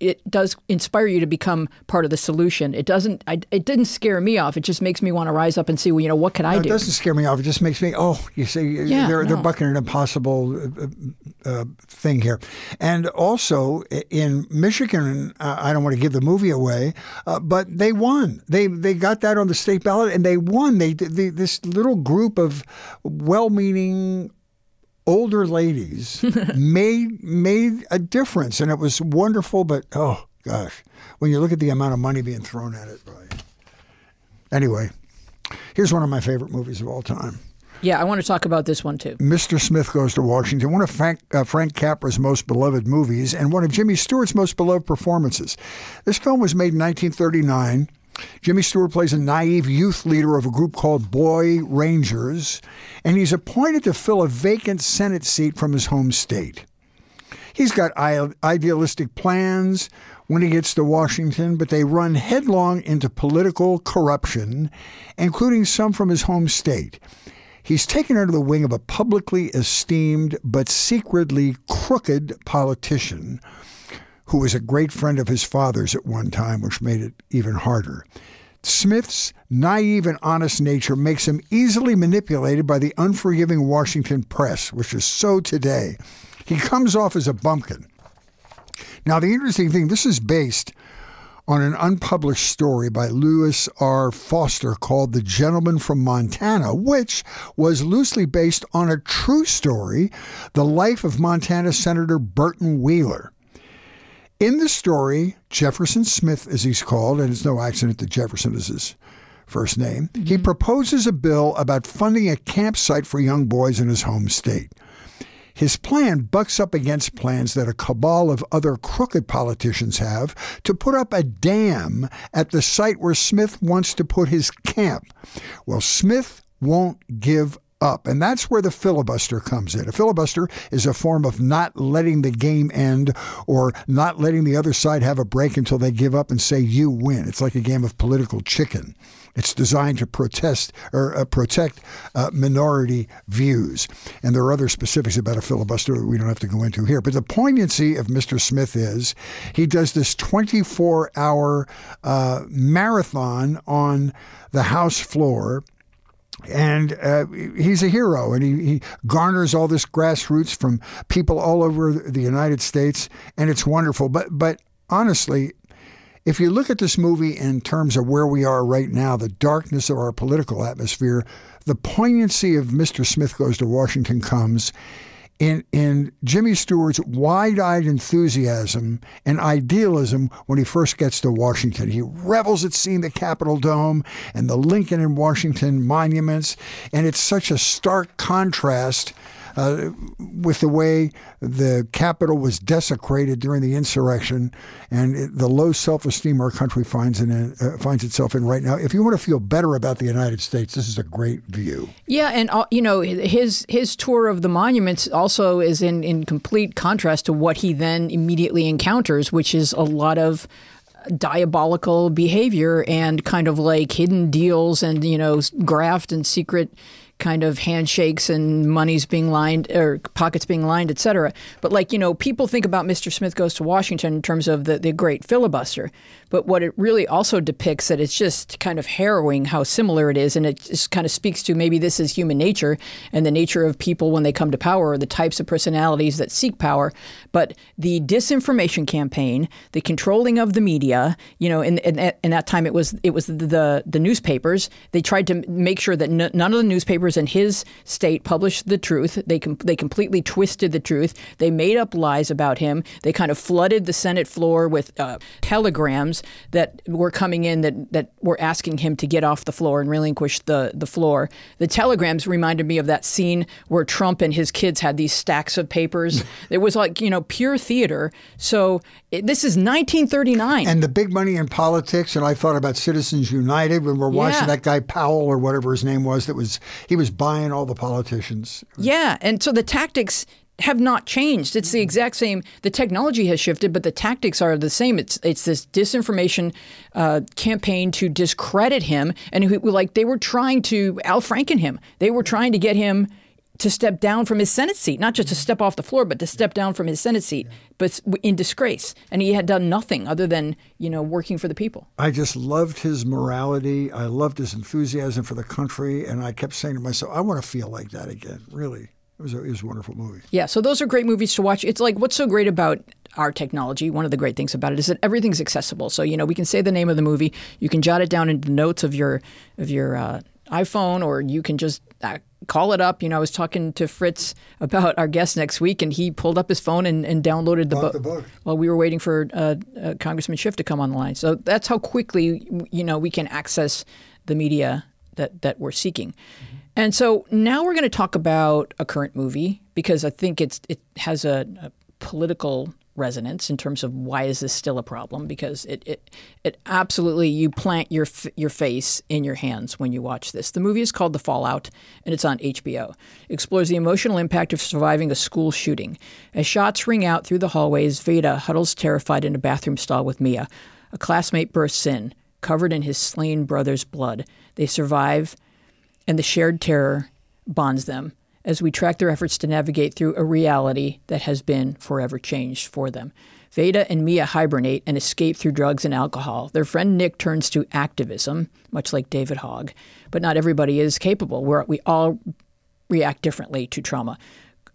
it does inspire you to become part of the solution. It doesn't I, it didn't scare me off. It just makes me want to rise up and see well you know what can I do. It doesn't scare me off. It just makes me oh you see yeah, they're no. they're bucking an impossible uh, uh, thing here. And also in Michigan, uh, I don't want to give the movie away, uh, but they won. They they got that on the state ballot and they won. They, they this little group of well-meaning older ladies made made a difference, and it was wonderful. But oh gosh, when you look at the amount of money being thrown at it, right? Anyway, here's one of my favorite movies of all time. Yeah, I want to talk about this one too. Mr. Smith Goes to Washington, one of Frank, uh, Frank Capra's most beloved movies and one of Jimmy Stewart's most beloved performances. This film was made in 1939. Jimmy Stewart plays a naive youth leader of a group called Boy Rangers, and he's appointed to fill a vacant Senate seat from his home state. He's got idealistic plans when he gets to Washington, but they run headlong into political corruption, including some from his home state. He's taken under the wing of a publicly esteemed but secretly crooked politician who was a great friend of his father's at one time, which made it even harder. Smith's naive and honest nature makes him easily manipulated by the unforgiving Washington press, which is so today. He comes off as a bumpkin. Now, the interesting thing this is based on an unpublished story by Lewis R. Foster called The Gentleman from Montana, which was loosely based on a true story, the life of Montana Senator Burton Wheeler. In the story, Jefferson Smith, as he's called, and it's no accident that Jefferson is his first name, mm-hmm. he proposes a bill about funding a campsite for young boys in his home state. His plan bucks up against plans that a cabal of other crooked politicians have to put up a dam at the site where Smith wants to put his camp. Well, Smith won't give up. And that's where the filibuster comes in. A filibuster is a form of not letting the game end or not letting the other side have a break until they give up and say, you win. It's like a game of political chicken. It's designed to protest or uh, protect uh, minority views. And there are other specifics about a filibuster that we don't have to go into here. But the poignancy of Mr. Smith is he does this 24 hour uh, marathon on the House floor and uh, he's a hero and he, he, garners all this grassroots from people all over the united states and it's wonderful but but honestly if you look at this movie in terms of where we are right now, the darkness of our political atmosphere, the poignancy of Mr. Smith Goes to Washington comes in, in Jimmy Stewart's wide eyed enthusiasm and idealism when he first gets to Washington. He revels at seeing the Capitol Dome and the Lincoln and Washington monuments, and it's such a stark contrast uh, with the way the capital was desecrated during the insurrection and it, the low self-esteem our country finds in uh, finds itself in right now. If you want to feel better about the United States, this is a great view. Yeah, and uh, you know his his tour of the monuments also is in in complete contrast to what he then immediately encounters, which is a lot of diabolical behavior and kind of like hidden deals and you know graft and secret kind of handshakes and money's being lined or pockets being lined, et cetera. But like, you know, people think about Mr. Smith Goes to Washington in terms of the, the great filibuster. But what it really also depicts that it's just kind of harrowing how similar it is. And it just kind of speaks to maybe this is human nature and the nature of people when they come to power or the types of personalities that seek power. But the disinformation campaign, the controlling of the media, you know, in, in, in that time it was it was the, the, newspapers. They tried to make sure that n- none of the newspapers in his state published the truth. They com- they completely twisted the truth. They made up lies about him. They kind of flooded the Senate floor with uh, telegrams that were coming in that, that were asking him to get off the floor and relinquish the, the floor. The telegrams reminded me of that scene where Trump and his kids had these stacks of papers. it was like, you know, pure theater. So it, this is 1939. And the big money in politics, and I thought about Citizens United when we're watching yeah. that guy Powell or whatever his name was that was, he was buying all the politicians. Yeah. And so the tactics have not changed. It's the exact same. The technology has shifted, but the tactics are the same. It's it's this disinformation uh, campaign to discredit him, and who, like they were trying to Al Franken him. They were trying to get him to step down from his Senate seat, not just to step off the floor, but to step down from his Senate seat, but in disgrace. And he had done nothing other than you know working for the people. I just loved his morality. I loved his enthusiasm for the country, and I kept saying to myself, I want to feel like that again. Really. It was, a, it was a wonderful movie. Yeah, so those are great movies to watch. It's like what's so great about our technology. One of the great things about it is that everything's accessible. So you know we can say the name of the movie. You can jot it down in the notes of your of your uh, iPhone, or you can just uh, call it up. You know, I was talking to Fritz about our guest next week, and he pulled up his phone and, and downloaded the, bu- the book. While we were waiting for uh, uh, Congressman Schiff to come on the line. So that's how quickly you know we can access the media that that we're seeking. Mm-hmm. And so now we're going to talk about a current movie because I think it's it has a, a political resonance in terms of why is this still a problem because it it, it absolutely you plant your your face in your hands when you watch this. The movie is called The Fallout and it's on HBO. It explores the emotional impact of surviving a school shooting. As shots ring out through the hallways, Veda huddles terrified in a bathroom stall with Mia. A classmate bursts in, covered in his slain brother's blood. They survive and the shared terror bonds them as we track their efforts to navigate through a reality that has been forever changed for them. Veda and Mia hibernate and escape through drugs and alcohol. Their friend Nick turns to activism, much like David Hogg. But not everybody is capable. We're, we all react differently to trauma.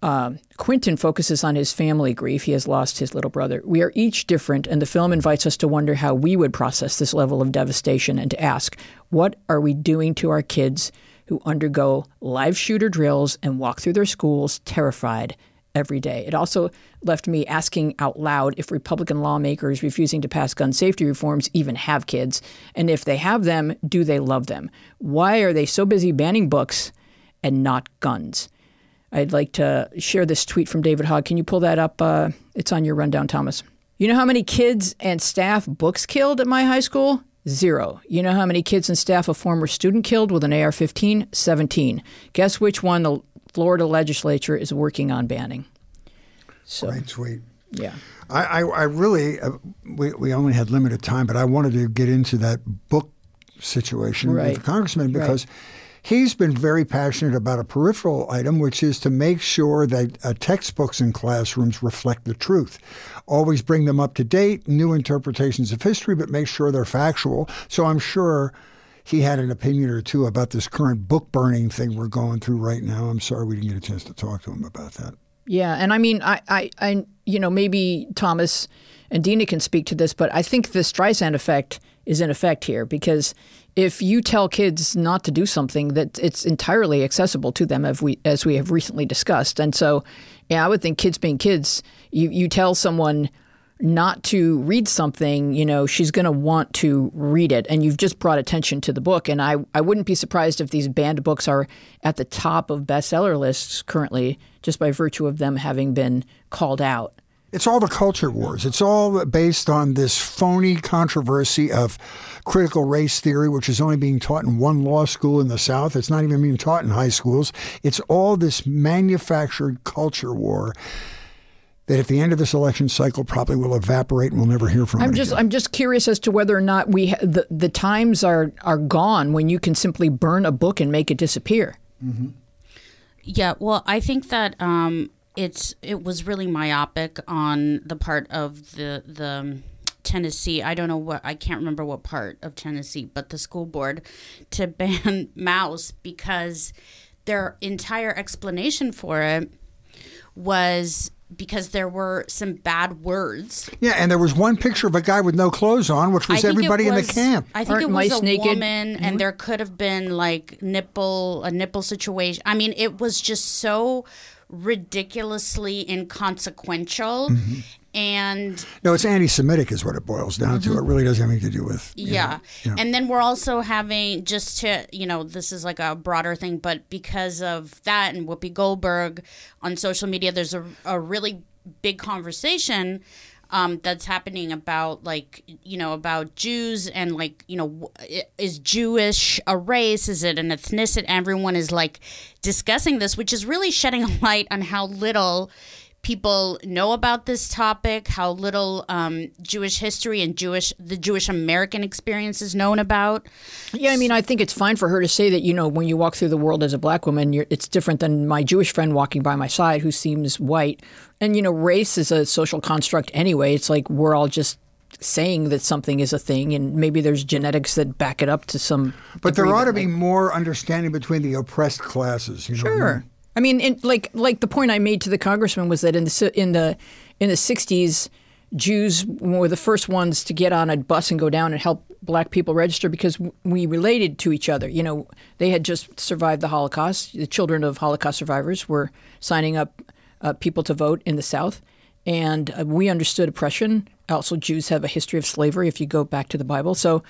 Uh, Quentin focuses on his family grief. He has lost his little brother. We are each different, and the film invites us to wonder how we would process this level of devastation and to ask, what are we doing to our kids who undergo live shooter drills and walk through their schools terrified every day? It also left me asking out loud if Republican lawmakers refusing to pass gun safety reforms even have kids, and if they have them, do they love them? Why are they so busy banning books and not guns? I'd like to share this tweet from David Hogg. Can you pull that up? Uh, it's on your rundown, Thomas. You know how many kids and staff books killed at my high school? Zero. You know how many kids and staff a former student killed with an AR 15? 17. Guess which one the Florida legislature is working on banning? So, Great tweet. Yeah. I, I, I really, uh, we, we only had limited time, but I wanted to get into that book situation right. with the congressman because. Right He's been very passionate about a peripheral item, which is to make sure that uh, textbooks in classrooms reflect the truth. Always bring them up to date, new interpretations of history, but make sure they're factual. So I'm sure he had an opinion or two about this current book burning thing we're going through right now. I'm sorry we didn't get a chance to talk to him about that. Yeah, and I mean, I, I, I you know, maybe Thomas and Dina can speak to this, but I think the Streisand effect is in effect here because if you tell kids not to do something that it's entirely accessible to them as we as we have recently discussed. And so yeah i would think kids being kids you you tell someone not to read something you know she's going to want to read it. And you've just brought attention to the book. And i i wouldn't be surprised if these banned books are at the top of bestseller lists currently just by virtue of them having been called out. It's all the culture wars. It's all based on this phony controversy of critical race theory, which is only being taught in one law school in the South. It's not even being taught in high schools. It's all this manufactured culture war that at the end of this election cycle probably will evaporate and we'll never hear from I'm just again. I'm just curious as to whether or not we ha- the the times are are gone when you can simply burn a book and make it disappear. Mm-hmm. Yeah, well, I think that um, it's it was really myopic on the part of the the Tennessee. I don't know what I can't remember what part of Tennessee, but the school board to ban Maus because their entire explanation for it was because there were some bad words. Yeah, and there was one picture of a guy with no clothes on, which was everybody was, in the camp. I think Aren't it was a naked? woman, mm-hmm. and there could have been like nipple a nipple situation. I mean, it was just so ridiculously inconsequential. Mm-hmm. And no, it's anti-Semitic, is what it boils down mm-hmm. to. It really doesn't have anything to do with yeah. Know, And then we're also having just to you know this is like a broader thing, but because of that and Whoopi Goldberg on social media, there's a, a really big conversation um, that's happening about like you know about Jews and like you know is Jewish a race? Is it an ethnicity? Everyone is like discussing this, which is really shedding a light on how little people know about this topic, how little um, Jewish history and Jewish the Jewish American experience is known about. Yeah, I mean, I think it's fine for her to say that you know when you walk through the world as a black woman, it's different than my Jewish friend walking by my side who seems white. And you know, race is a social construct anyway. It's like we're all just saying that something is a thing, and maybe there's genetics that back it up to some. But there ought to be more understanding between the oppressed classes. You know sure. I mean, in, like like the point I made to the congressman was that in the in the in the '60s, Jews were the first ones to get on a bus and go down and help black people register because we related to each other. You know, they had just survived the Holocaust. The children of Holocaust survivors were signing up uh, people to vote in the South, and uh, we understood oppression. Also, Jews have a history of slavery if you go back to the Bible. So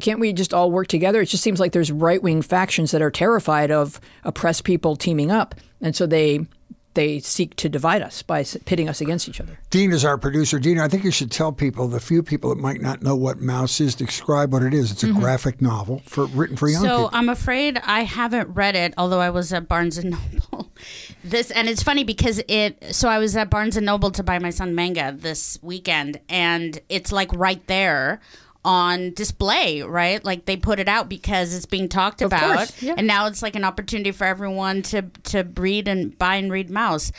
can't we just all work together? It just seems like there's right wing factions that are terrified of oppressed people teaming up, and so they they seek to divide us by pitting us against each other. Dean is our producer. Dean, I think you should tell people, the few people that might not know what Maus is, describe what it is. It's a mm-hmm. graphic novel for written for young so, people. So I'm afraid I haven't read it, although I was at Barnes and Noble. this and it's funny because it. So I was at Barnes and Noble to buy my son manga this weekend, and it's like right there on display, right? Like they put it out because it's being talked of about, course, yeah. and now it's like an opportunity for everyone to to read and buy and read Maus.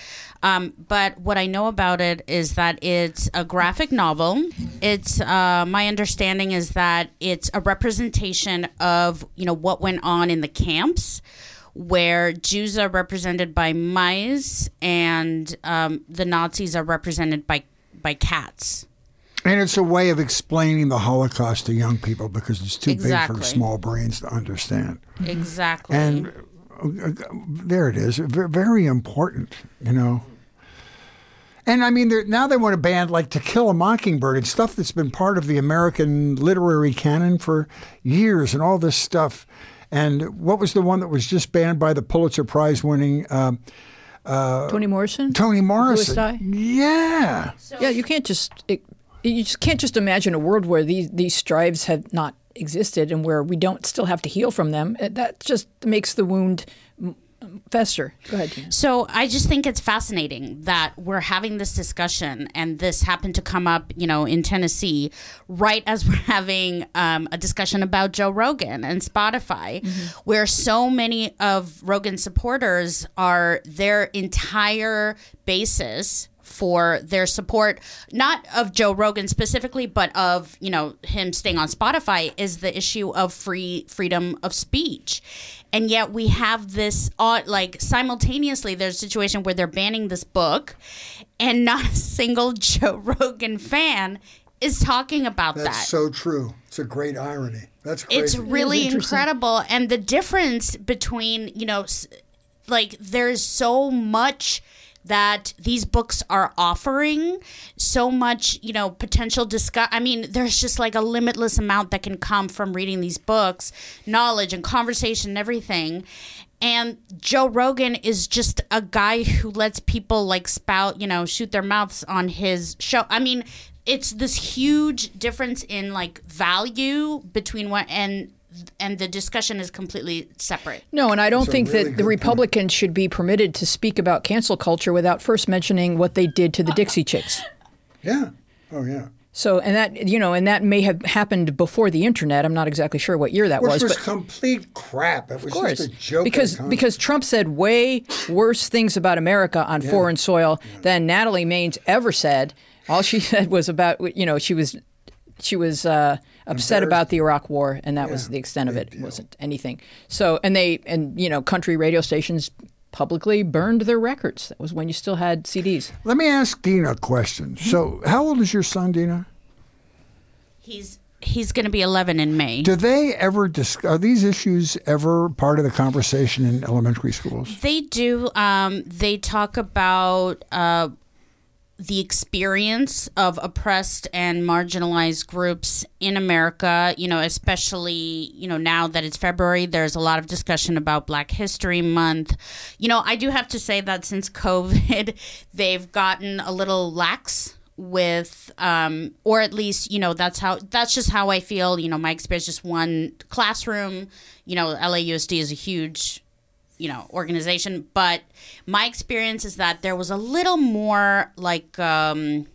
Um, but what I know about it is that it's a graphic novel. It's uh, my understanding is that it's a representation of you know what went on in the camps where Jews are represented by mice and um, the Nazis are represented by by cats. And it's a way of explaining the Holocaust to young people because it's too big for small brains to understand. Exactly. And uh, there it is, very important, you know. And I mean, now they want to ban like To Kill a Mockingbird and stuff that's been part of the American literary canon for years and all this stuff. And what was the one that was just banned by the Pulitzer Prize winning um, Toni Morrison. Toni Morrison? Die? Yeah. yeah, you can't just it, you just can't just imagine a world where these these strives have not existed and where we don't still have to heal from them. Uh, That just makes the wound fester. Go ahead. Tina. So I just think it's fascinating that we're having this discussion, and this happened to come up, you know, in Tennessee, right as we're having um, a discussion about Joe Rogan and Spotify, where so many of Rogan's supporters are their entire basis for their support not of Joe Rogan specifically but of you know him staying on Spotify is the issue of free freedom of speech and yet we have this like simultaneously there's a situation where they're banning this book and not a single Joe Rogan fan is talking about That's that That's so true. It's a great irony. That's crazy. it's really incredible and the difference between you know like there's so much that these books are offering so much you know potential discuss i mean there's just like a limitless amount that can come from reading these books knowledge and conversation and everything and Joe Rogan is just a guy who lets people like spout, you know, shoot their mouths on his show. I mean, it's this huge difference in like value between what and and the discussion is completely separate. No, and I don't That's think really that good the point. Republicans should be permitted to speak about cancel culture without first mentioning what they did to the Dixie Chicks. Yeah. Oh, yeah. So, and that you know, and that may have happened before the internet. I'm not exactly sure what year that Which was, was but complete crap. It was Of course, just a joke. because because Trump said way worse things about America on foreign soil than Natalie Maines ever said. All she said was about you know she was she was uh, upset about the Iraq War, and that was the extent of it. It wasn't anything. So and they and you know country radio stations publicly burned their records. That was when you still had CDs. Let me ask Dina a question. So, how old is your son, Dina? He's he's going to be 11 in May. Do they ever discuss, are these issues ever part of the conversation in elementary schools? They do. Um, they talk about uh, the experience of oppressed and marginalized groups in America. You know, especially you know now that it's February, there's a lot of discussion about Black History Month. You know, I do have to say that since COVID, they've gotten a little lax with um or at least you know that's how that's just how i feel you know my experience just one classroom you know lausd is a huge you know organization but my experience is that there was a little more like um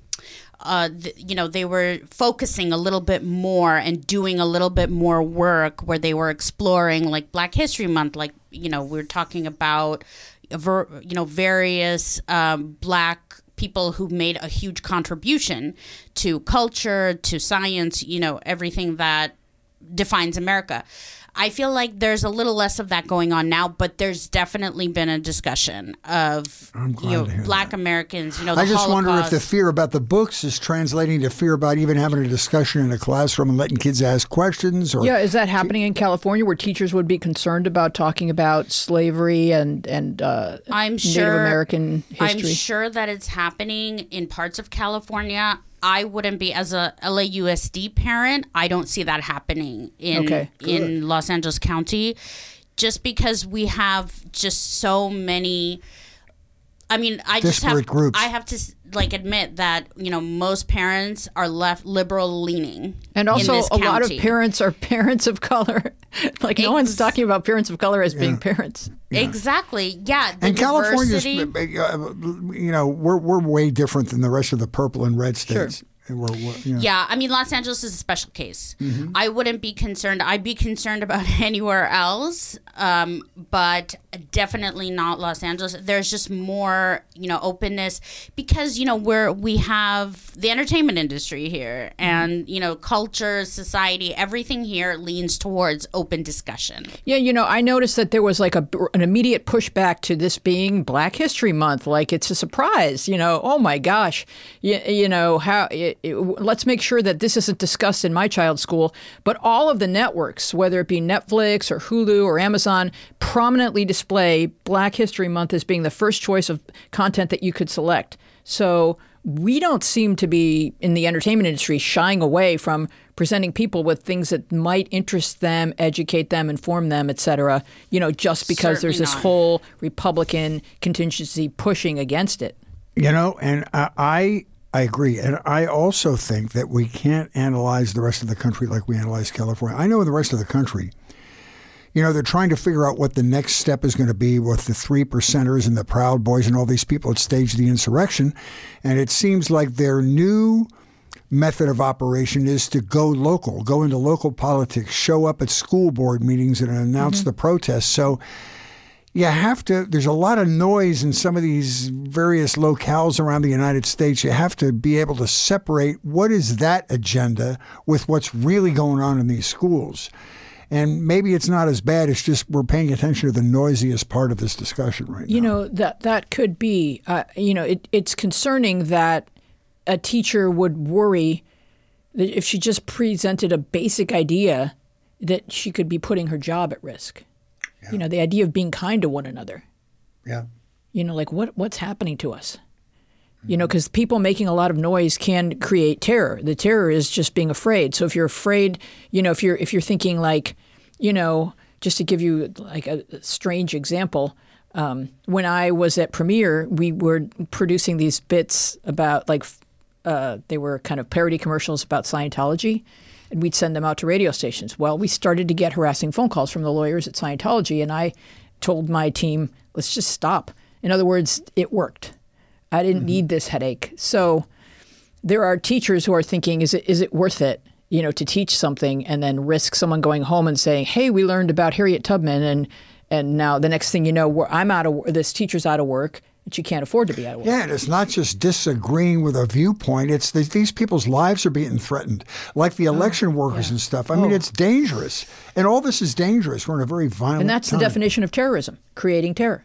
uh, th- you know, they were focusing a little bit more and doing a little bit more work where they were exploring like Black History Month, like you know, we're talking about, ver- you know, various um, Black people who made a huge contribution to culture, to science, you know, everything that defines America. I feel like there's a little less of that going on now, but there's definitely been a discussion of you know to hear black Americans. You know, the I just wonder if the fear about the books is translating to fear about even having a discussion in a classroom and letting kids ask questions or Yeah, is that happening in California where teachers would be concerned about talking about slavery and and uh, I'm Native sure American history? I'm sure that it's happening in parts of California. I wouldn't be as a LAUSD parent. I don't see that happening in Okay, in Los Angeles County, just because we have just so many. I mean, I just have groups. I have to s- like admit that you know most parents are left liberal leaning, And also, this a lot of parents are parents of color. like, no one's talking about parents of color as being parents. Exactly. Yeah. The and California's, diversity. uh, you know, we're we're way different than the rest of the purple and red states. And We're, we're, you know, Yeah, I mean Los Angeles is a special case. Mm-hmm. I wouldn't be concerned. I'd be concerned about anywhere else, um, but definitely not Los Angeles. There's just more, you know, openness because you know we're we have the entertainment industry here and you know culture society everything here leans towards open discussion Yeah, you know, I noticed that there was like a, an immediate pushback to this being Black History Month. Like it's a surprise, you know. Oh my gosh, you, you know how? It, it, let's make sure that this isn't discussed in my child's school. But all of the networks, whether it be Netflix or Hulu or Amazon, prominently display Black History Month as being the first choice of content that you could select. So we don't seem to be in the entertainment industry shying away from presenting people with things that might interest them, educate them, inform them, et cetera, you know, just because there's this not. whole Republican contingency pushing against it. You know, and I, I I agree, and I also think that we can't analyze the rest of the country like we analyze California. I know in the rest of the country, you know, they're trying to figure out what the next step is going to be with the three percenters and the Proud Boys and all these people that staged the insurrection, and it seems like their new method of operation is to go local, go into local politics, show up at school board meetings and announce mm-hmm. the protests. So you have to there's a lot of noise in some of these various locales around the United States. You have to be able to separate what is that agenda with what's really going on in these schools. And maybe it's not as bad. It's just we're paying attention to the noisiest part of this discussion right You now. You know that that could be. Uh, you know, it, it's concerning that a teacher would worry that if she just presented a basic idea, that she could be putting her job at risk. You know, the idea of being kind to one another. yeah. You know, like what what's happening to us? You know, because people making a lot of noise can create terror. The terror is just being afraid. So if you're afraid, you know, if you're if you're thinking like, you know, just to give you like a strange example, um, when I was at Premiere, we were producing these bits about like uh, they were kind of parody commercials about Scientology, and we'd send them out to radio stations. Well, we started to get harassing phone calls from the lawyers at Scientology, and I told my team, let's just stop. In other words, it worked. I didn't mm-hmm. need this headache. So there are teachers who are thinking, is it is it worth it, you know, to teach something and then risk someone going home and saying, hey, we learned about Harriet Tubman, and and now the next thing you know, I'm out of this teacher's out of work, she can't afford to be out of work. Yeah, and it's not just disagreeing with a viewpoint. It's that these people's lives are being threatened, like the oh, election workers and stuff. I mean, oh. it's dangerous, and all this is dangerous. We're in a very violent. And that's the definition of terrorism: creating terror.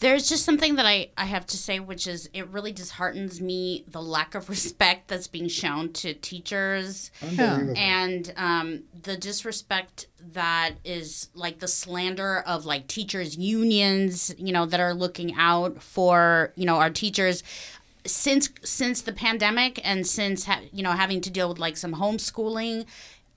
There's just something that I, I have to say which is it really disheartens me the lack of respect that's being shown to teachers and um, the disrespect that is like the slander of like teachers unions you know that are looking out for you know our teachers since since the pandemic and since ha- you know having to deal with like some homeschooling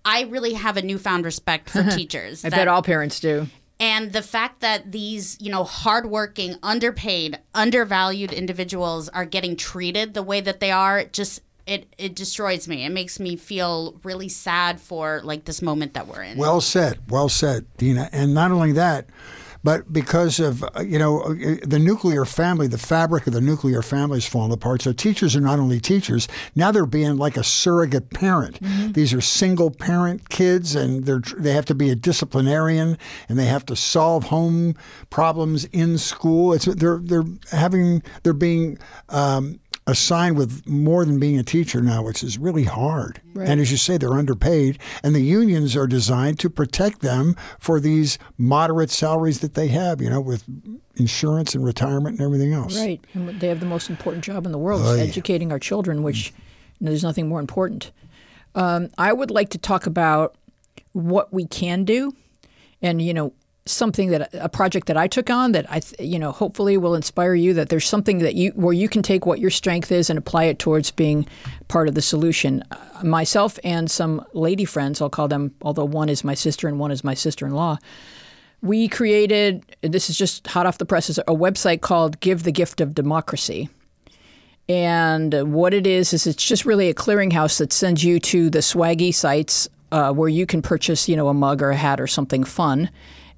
I really have a newfound respect for teachers. I that- bet all parents do. And the fact that these, you know, hardworking, underpaid, undervalued individuals are getting treated the way that they are, just it it destroys me. It makes me feel really sad for like this moment that we're in. Well said, well said, Dina. And not only that, but because of uh, you know uh, the nuclear family, the fabric of the nuclear family is falling apart. So teachers are not only teachers now; they're being like a surrogate parent. These are single parent kids, and they're they have to be a disciplinarian, and they have to solve home problems in school. It's they're they're having they're being um, assigned with more than being a teacher now, which is really hard. And as you say, they're underpaid, and the unions are designed to protect them for these moderate salaries that they have, you know, with insurance and retirement and everything else. Right. And they have the most important job in the world, is educating our children, which you know, there's nothing more important. Um, I would like to talk about what we can do and, you know, something that a project that I took on that I, you know, hopefully will inspire you that there's something that you, where you can take what your strength is and apply it towards being part of the solution. Uh, myself and some lady friends, I'll call them, although one is my sister and one is my sister in law, we created this is just hot off the presses a website called give the gift of democracy and what it is is it's just really a clearinghouse that sends you to the swaggy sites uh, where you can purchase you know a mug or a hat or something fun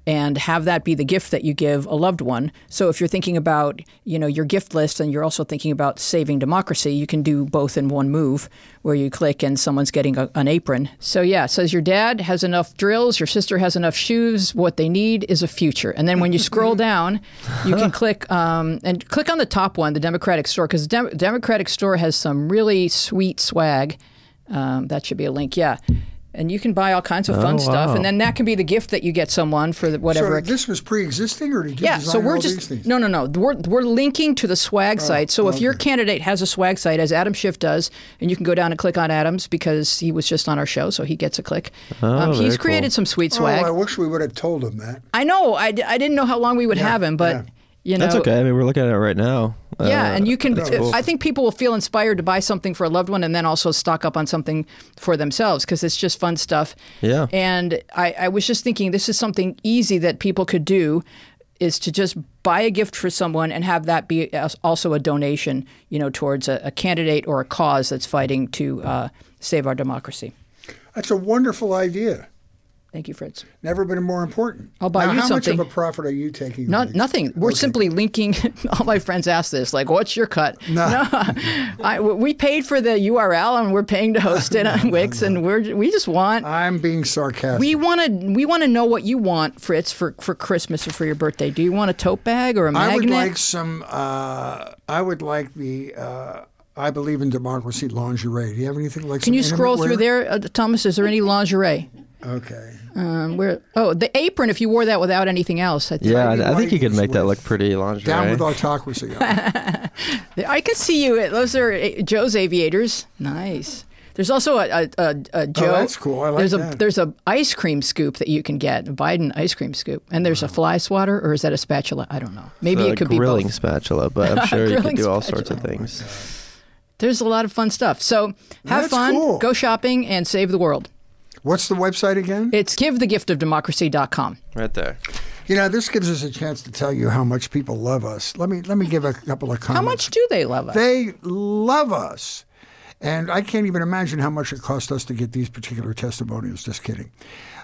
and have that be the gift that you give a loved one. So if you're thinking about, you know, your gift list and you're also thinking about saving democracy, you can do both in one move where you click and someone's getting a, an apron. So yeah, it says your dad has enough drills, your sister has enough shoes, what they need is a future. And then when you scroll down, you can click um, and click on the top one, the Democratic Store, because Dem- Democratic Store has some really sweet swag. Um, that should be a link, yeah and you can buy all kinds of fun Oh, stuff, and then that can be the gift that you get someone for the, whatever. So this was pre-existing, or did you yeah, design so we're all these just things? no, no, no. We're we're linking to the swag site. So if your candidate has a swag site, as Adam Schiff does, and you can go down and click on Adams because he was just on our show, so he gets a click. um, very he's created cool. some sweet Oh, swag. I wish we would have told him that. I know. I, I didn't know how long we would have him, but yeah. You know, That's okay. I mean, we're looking at it right now. yeah, Uh, and you can. cool. I think people will feel inspired to buy something for a loved one, and then also stock up on something for themselves because it's just fun stuff. Yeah. And I, I was just thinking, this is something easy that people could do, is to just buy a gift for someone and have that be also a donation, you know, towards a, a candidate or a cause that's fighting to uh, save our democracy. That's a wonderful idea. Thank you, Fritz. Never been more important. I'll buy now, you how something. much of a profit are you taking? Not nothing. We're Okay. simply linking. All my friends ask this, like, "What's your cut?" No. I, we paid for the URL, and we're paying to host it on Wix, and we're we just want I'm being sarcastic. we want to we want to know what you want, Fritz, for for Christmas or for your birthday. Do you want a tote bag or a magnet? I would like some. Uh, I would like the. Uh, I believe in democracy lingerie. Do you have anything like? That? Can you scroll through there, uh, Thomas? Is there any lingerie? Okay. Um, where? Oh, the apron. If you wore that without anything else, I, think. yeah, I, I think you could make that look pretty lingerie. Down with autocracy. I can see you. Those are uh, Joe's aviators. Nice. There's also a, a, a, a Joe. Oh, that's cool. I like there's a that. there's a ice cream scoop that you can get, a Biden ice cream scoop, and there's a fly swatter, or is that a spatula? I don't know. Maybe It's a it could be grilling spatula, but I'm sure you Grilling could do all sorts of things. There's a lot of fun stuff. So have That's fun, cool. go shopping, and save the world. What's the website again? It's givethegiftofdemocracy.com. Right there. You know, this gives us a chance to tell you how much people love us. Let me let me give a couple of comments. How much do they love us? They love us. And I can't even imagine how much it cost us to get these particular testimonials. Just kidding.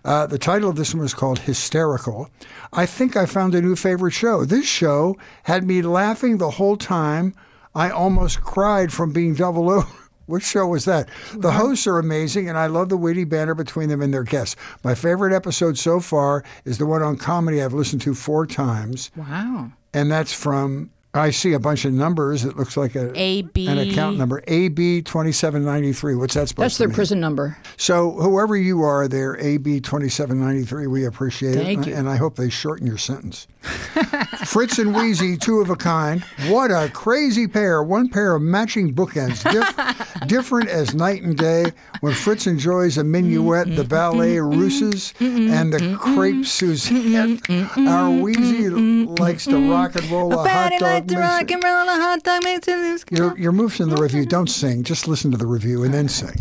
Uh, the title of this one was called Hysterical. I think I found a new favorite show. This show had me laughing the whole time. I almost cried from being double over. Which show was that? The uh-huh. hosts are amazing, and I love the witty banter between them and their guests. My favorite episode so far is the one on comedy I've listened to four times, wow. and that's from. I see a bunch of numbers. It looks like a AB. an account number AB twenty seven ninety three. What's that supposed to be? That's their prison number. So whoever you are there, AB twenty seven ninety three, we appreciate it, you. and I hope they shorten your sentence. Fritz and Wheezy, two of a kind. What a crazy pair! One pair of matching bookends, Dif- different as night and day. When Fritz enjoys a minuet, the ballet russes, and the crepe mm-hmm. Suzette, our Wheezy likes to rock and roll a hot dog. Mix. and roll a hot dog makes it loose. Your, your moves in the review. Don't sing. Just listen to the review and then sing.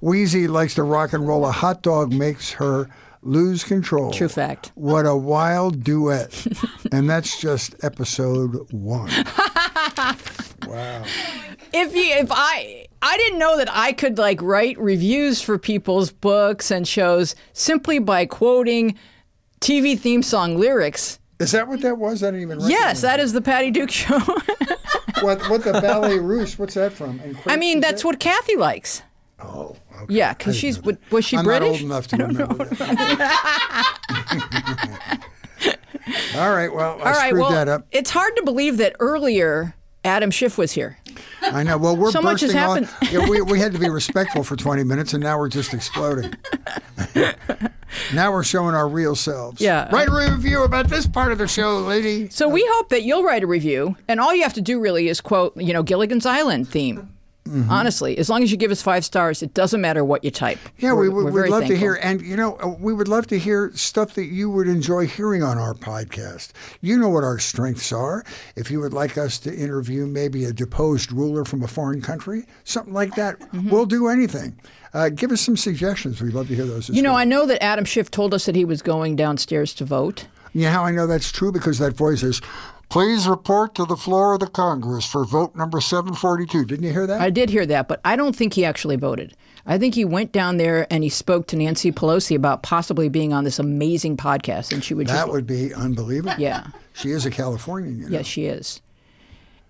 Wheezy likes to rock and roll. A hot dog makes her lose control. True fact. What a wild duet. and that's just episode one. wow. If you, if I, I didn't know that I could like write reviews for people's books and shows simply by quoting TV theme song lyrics. Is that what that was? I didn't even Yes, that is the Patty Duke show. What, what the ballet russe? What's that from? I mean, that's Suzette? what Kathy likes. Oh, okay. Yeah, because she's know was she I'm British? not old enough to remember that. All right, well, I All right, screwed well, that up. it's hard to believe that earlier Adam Schiff was here. I know. Well, we're So much has happened. Yeah, we, we had to be respectful for 20 minutes, and now we're just exploding. now we're showing our real selves. Yeah. Write a review about this part of the show, lady. So we hope that you'll write a review, and all you have to do really is quote, you know, Gilligan's Island theme. Mm-hmm. Honestly, as long as you give us five stars, it doesn't matter what you type. Yeah, We're- we would we're we'd very love to hear, and you know, uh, we would love to hear stuff that you would enjoy hearing on our podcast. You know what our strengths are. If you would like us to interview maybe a deposed ruler from a foreign country, something like that, Mm-hmm. we'll do anything. Uh, give us some suggestions. We'd love to hear those. As You know, well. I know that Adam Schiff told us that he was going downstairs to vote. You know how I know that's true? Because that voice is, Please report to the floor of the Congress for vote number 742. Didn't you hear that? I did hear that, but I don't think he actually voted. I think he went down there and he spoke to Nancy Pelosi about possibly being on this amazing podcast, and she would that just would be unbelievable. yeah, She is a Californian, you know. yes, she is.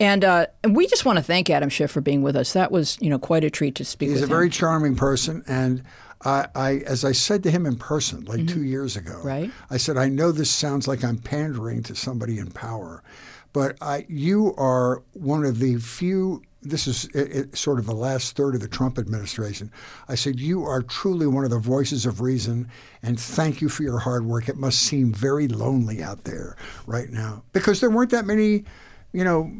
And, uh, and we just want to thank Adam Schiff for being with us. That was, you know, quite a treat to speak He's a him. very charming person, and I, I, as I said to him in person like two years ago, Mm-hmm. Right. I said, I know this sounds like I'm pandering to somebody in power, but I, you are one of the few. This is it, it, sort of the last third of the Trump administration. I said, you are truly one of the voices of reason, and thank you for your hard work. It must seem very lonely out there right now because there weren't that many, you know,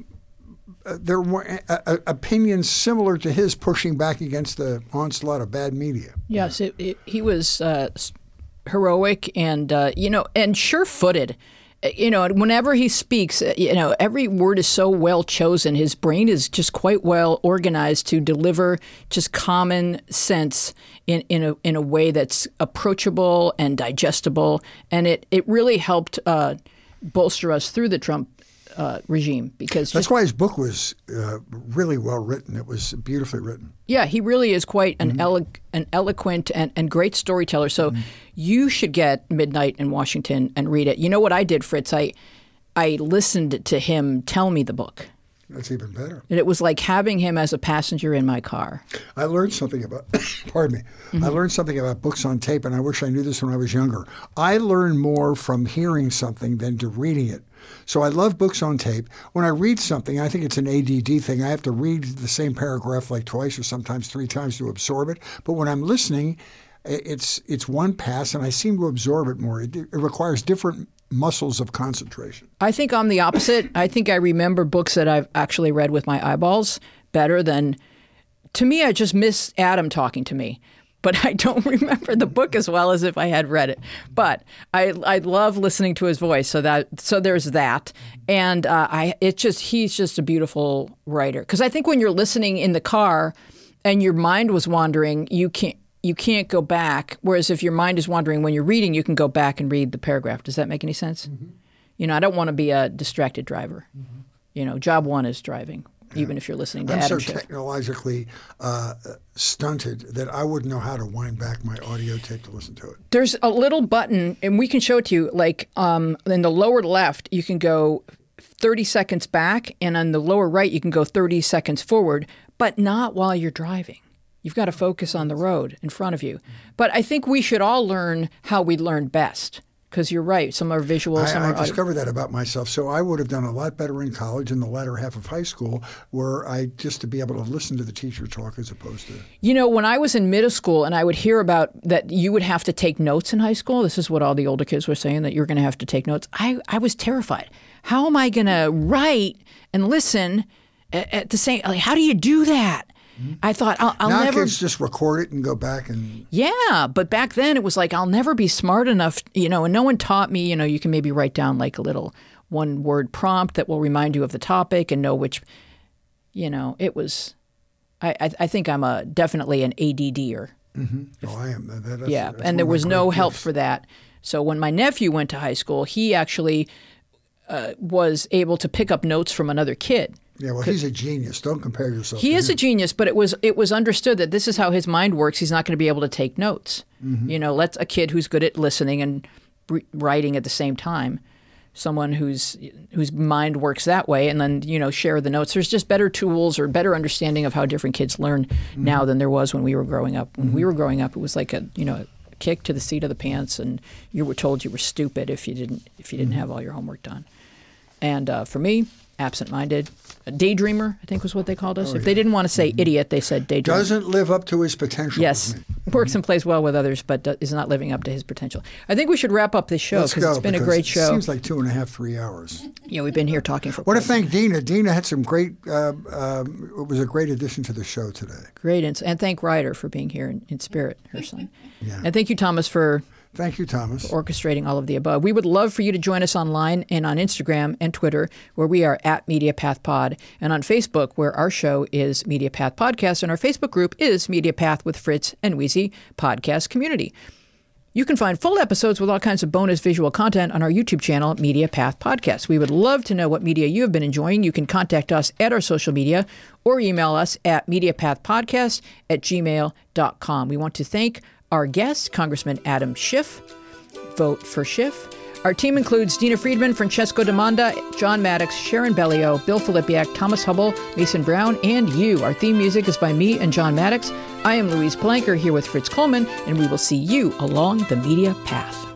there were uh, opinions similar to his pushing back against the onslaught of bad media. Yes, it, it, he was uh, heroic and uh, you know and sure-footed. Uh, You know, whenever he speaks, uh, you know, every word is so well chosen. His brain is just quite well organized to deliver just common sense in, in a in a way that's approachable and digestible, and it it really helped bolster us through the Trump uh, regime because That's just, why his book was uh, really well written. It was beautifully written. Yeah, he really is quite Mm-hmm. an elo- an eloquent and, and great storyteller. So you should get Midnight in Washington and read it. You know what I did, Fritz? I I listened to him tell me the book. That's even better. And it was like having him as a passenger in my car. I learned something about, pardon me, I learned something about books on tape, and I wish I knew this when I was younger. I learn more from hearing something than to reading it. So I love books on tape. When I read something, I think it's an ADD thing. I have to read the same paragraph like twice or sometimes three times to absorb it. But when I'm listening, it's it's one pass, and I seem to absorb it more. It, it requires different muscles of concentration. I think I'm the opposite. I think I remember books that I've actually read with my eyeballs better than. To me, I just miss Adam talking to me, but I don't remember the book as well as if I had read it. But I I love listening to his voice, so that so there's that, and uh, I it just he's just a beautiful writer because I think when you're listening in the car, and your mind was wandering, you can't. You can't go back. Whereas if your mind is wandering when you're reading, you can go back and read the paragraph. Does that make any sense? You know, I don't want to be a distracted driver. You know, job one is driving, even if you're listening to I'm Adam so Schiff. technologically uh, stunted that I wouldn't know how to wind back my audio tape to listen to it. There's a little button, and we can show it to you. Like um, in the lower left, you can go 30 seconds back, and on the lower right, you can go 30 seconds forward, but not while you're driving. You've got to focus on the road in front of you. But I think we should all learn how we learn best. Because you're right, some are visual, some I, are I audio. discovered that about myself. So I would have done a lot better in college in the latter half of high school, where I just to be able to listen to the teacher talk as opposed to. You know, when I was in middle school and I would hear about that you would have to take notes in high school, this is what all the older kids were saying that you're going to have to take notes. I, I was terrified. How am I going to write and listen at, at the same like how do you do that? I thought I'll, I'll now never kids just record it and go back and Yeah, but back then it was like I'll never be smart enough, you know, and no one taught me, you know, you can maybe write down like a little one word prompt that will remind you of the topic and know which you know, it was I I, I think I'm a definitely an ADDer. oh, I am. That, that's, Yeah, that's and there was no help for that. So when my nephew went to high school, he actually uh, was able to pick up notes from another kid. Yeah, well, he's a genius. Don't compare yourself. He is a genius, but it was it was understood that this is how his mind works. He's not going to be able to take notes. Mm-hmm. You know, let's a kid who's good at listening and writing at the same time. Someone whose whose mind works that way, and then you know share the notes. There's just better tools or better understanding of how different kids learn Mm-hmm. now than there was when we were growing up. When we were growing up, it was like a you know a kick to the seat of the pants, and you were told you were stupid if you didn't if you Mm-hmm. didn't have all your homework done. And uh, for me, absent-minded, a daydreamer, I think was what they called us. if they didn't want to say idiot, they said daydreamer. Oh, Doesn't live up to his potential. yes, with works and plays well with others, but is not living up to his potential. I think we should wrap up this show because it's been a because great it show. Seems like two and a half, three hours. yeah, we've been here talking for. I want to thank Dina. Dina had some great. Uh, um, it was a great addition to the show today. Great, and, and thank Ryder for being here in, in spirit, her son. Yeah. And thank you, Thomas, for Thank you, Thomas. orchestrating all of the above. We would love for you to join us online and on Instagram and Twitter, where we are at Media Path Pod, and on Facebook, where our show is Media Path Podcast, and our Facebook group is Media Path with Fritz and Wheezy Podcast Community. You can find full episodes with all kinds of bonus visual content on our YouTube channel, Media Path Podcast. We would love to know what media you have been enjoying. You can contact us at our social media or email us at mediapathpodcast at gmail.com. We want to thank our guest, Congressman Adam Schiff. Vote for Schiff. Our team includes Dina Friedman, Francesco Demanda, John Maddox, Sharon Bellio, Bill Filipiak, Thomas Hubble, Mason Brown, and you. Our theme music is by me and John Maddox. I am Louise Palanker here with Fritz Coleman, and we will see you along the media path.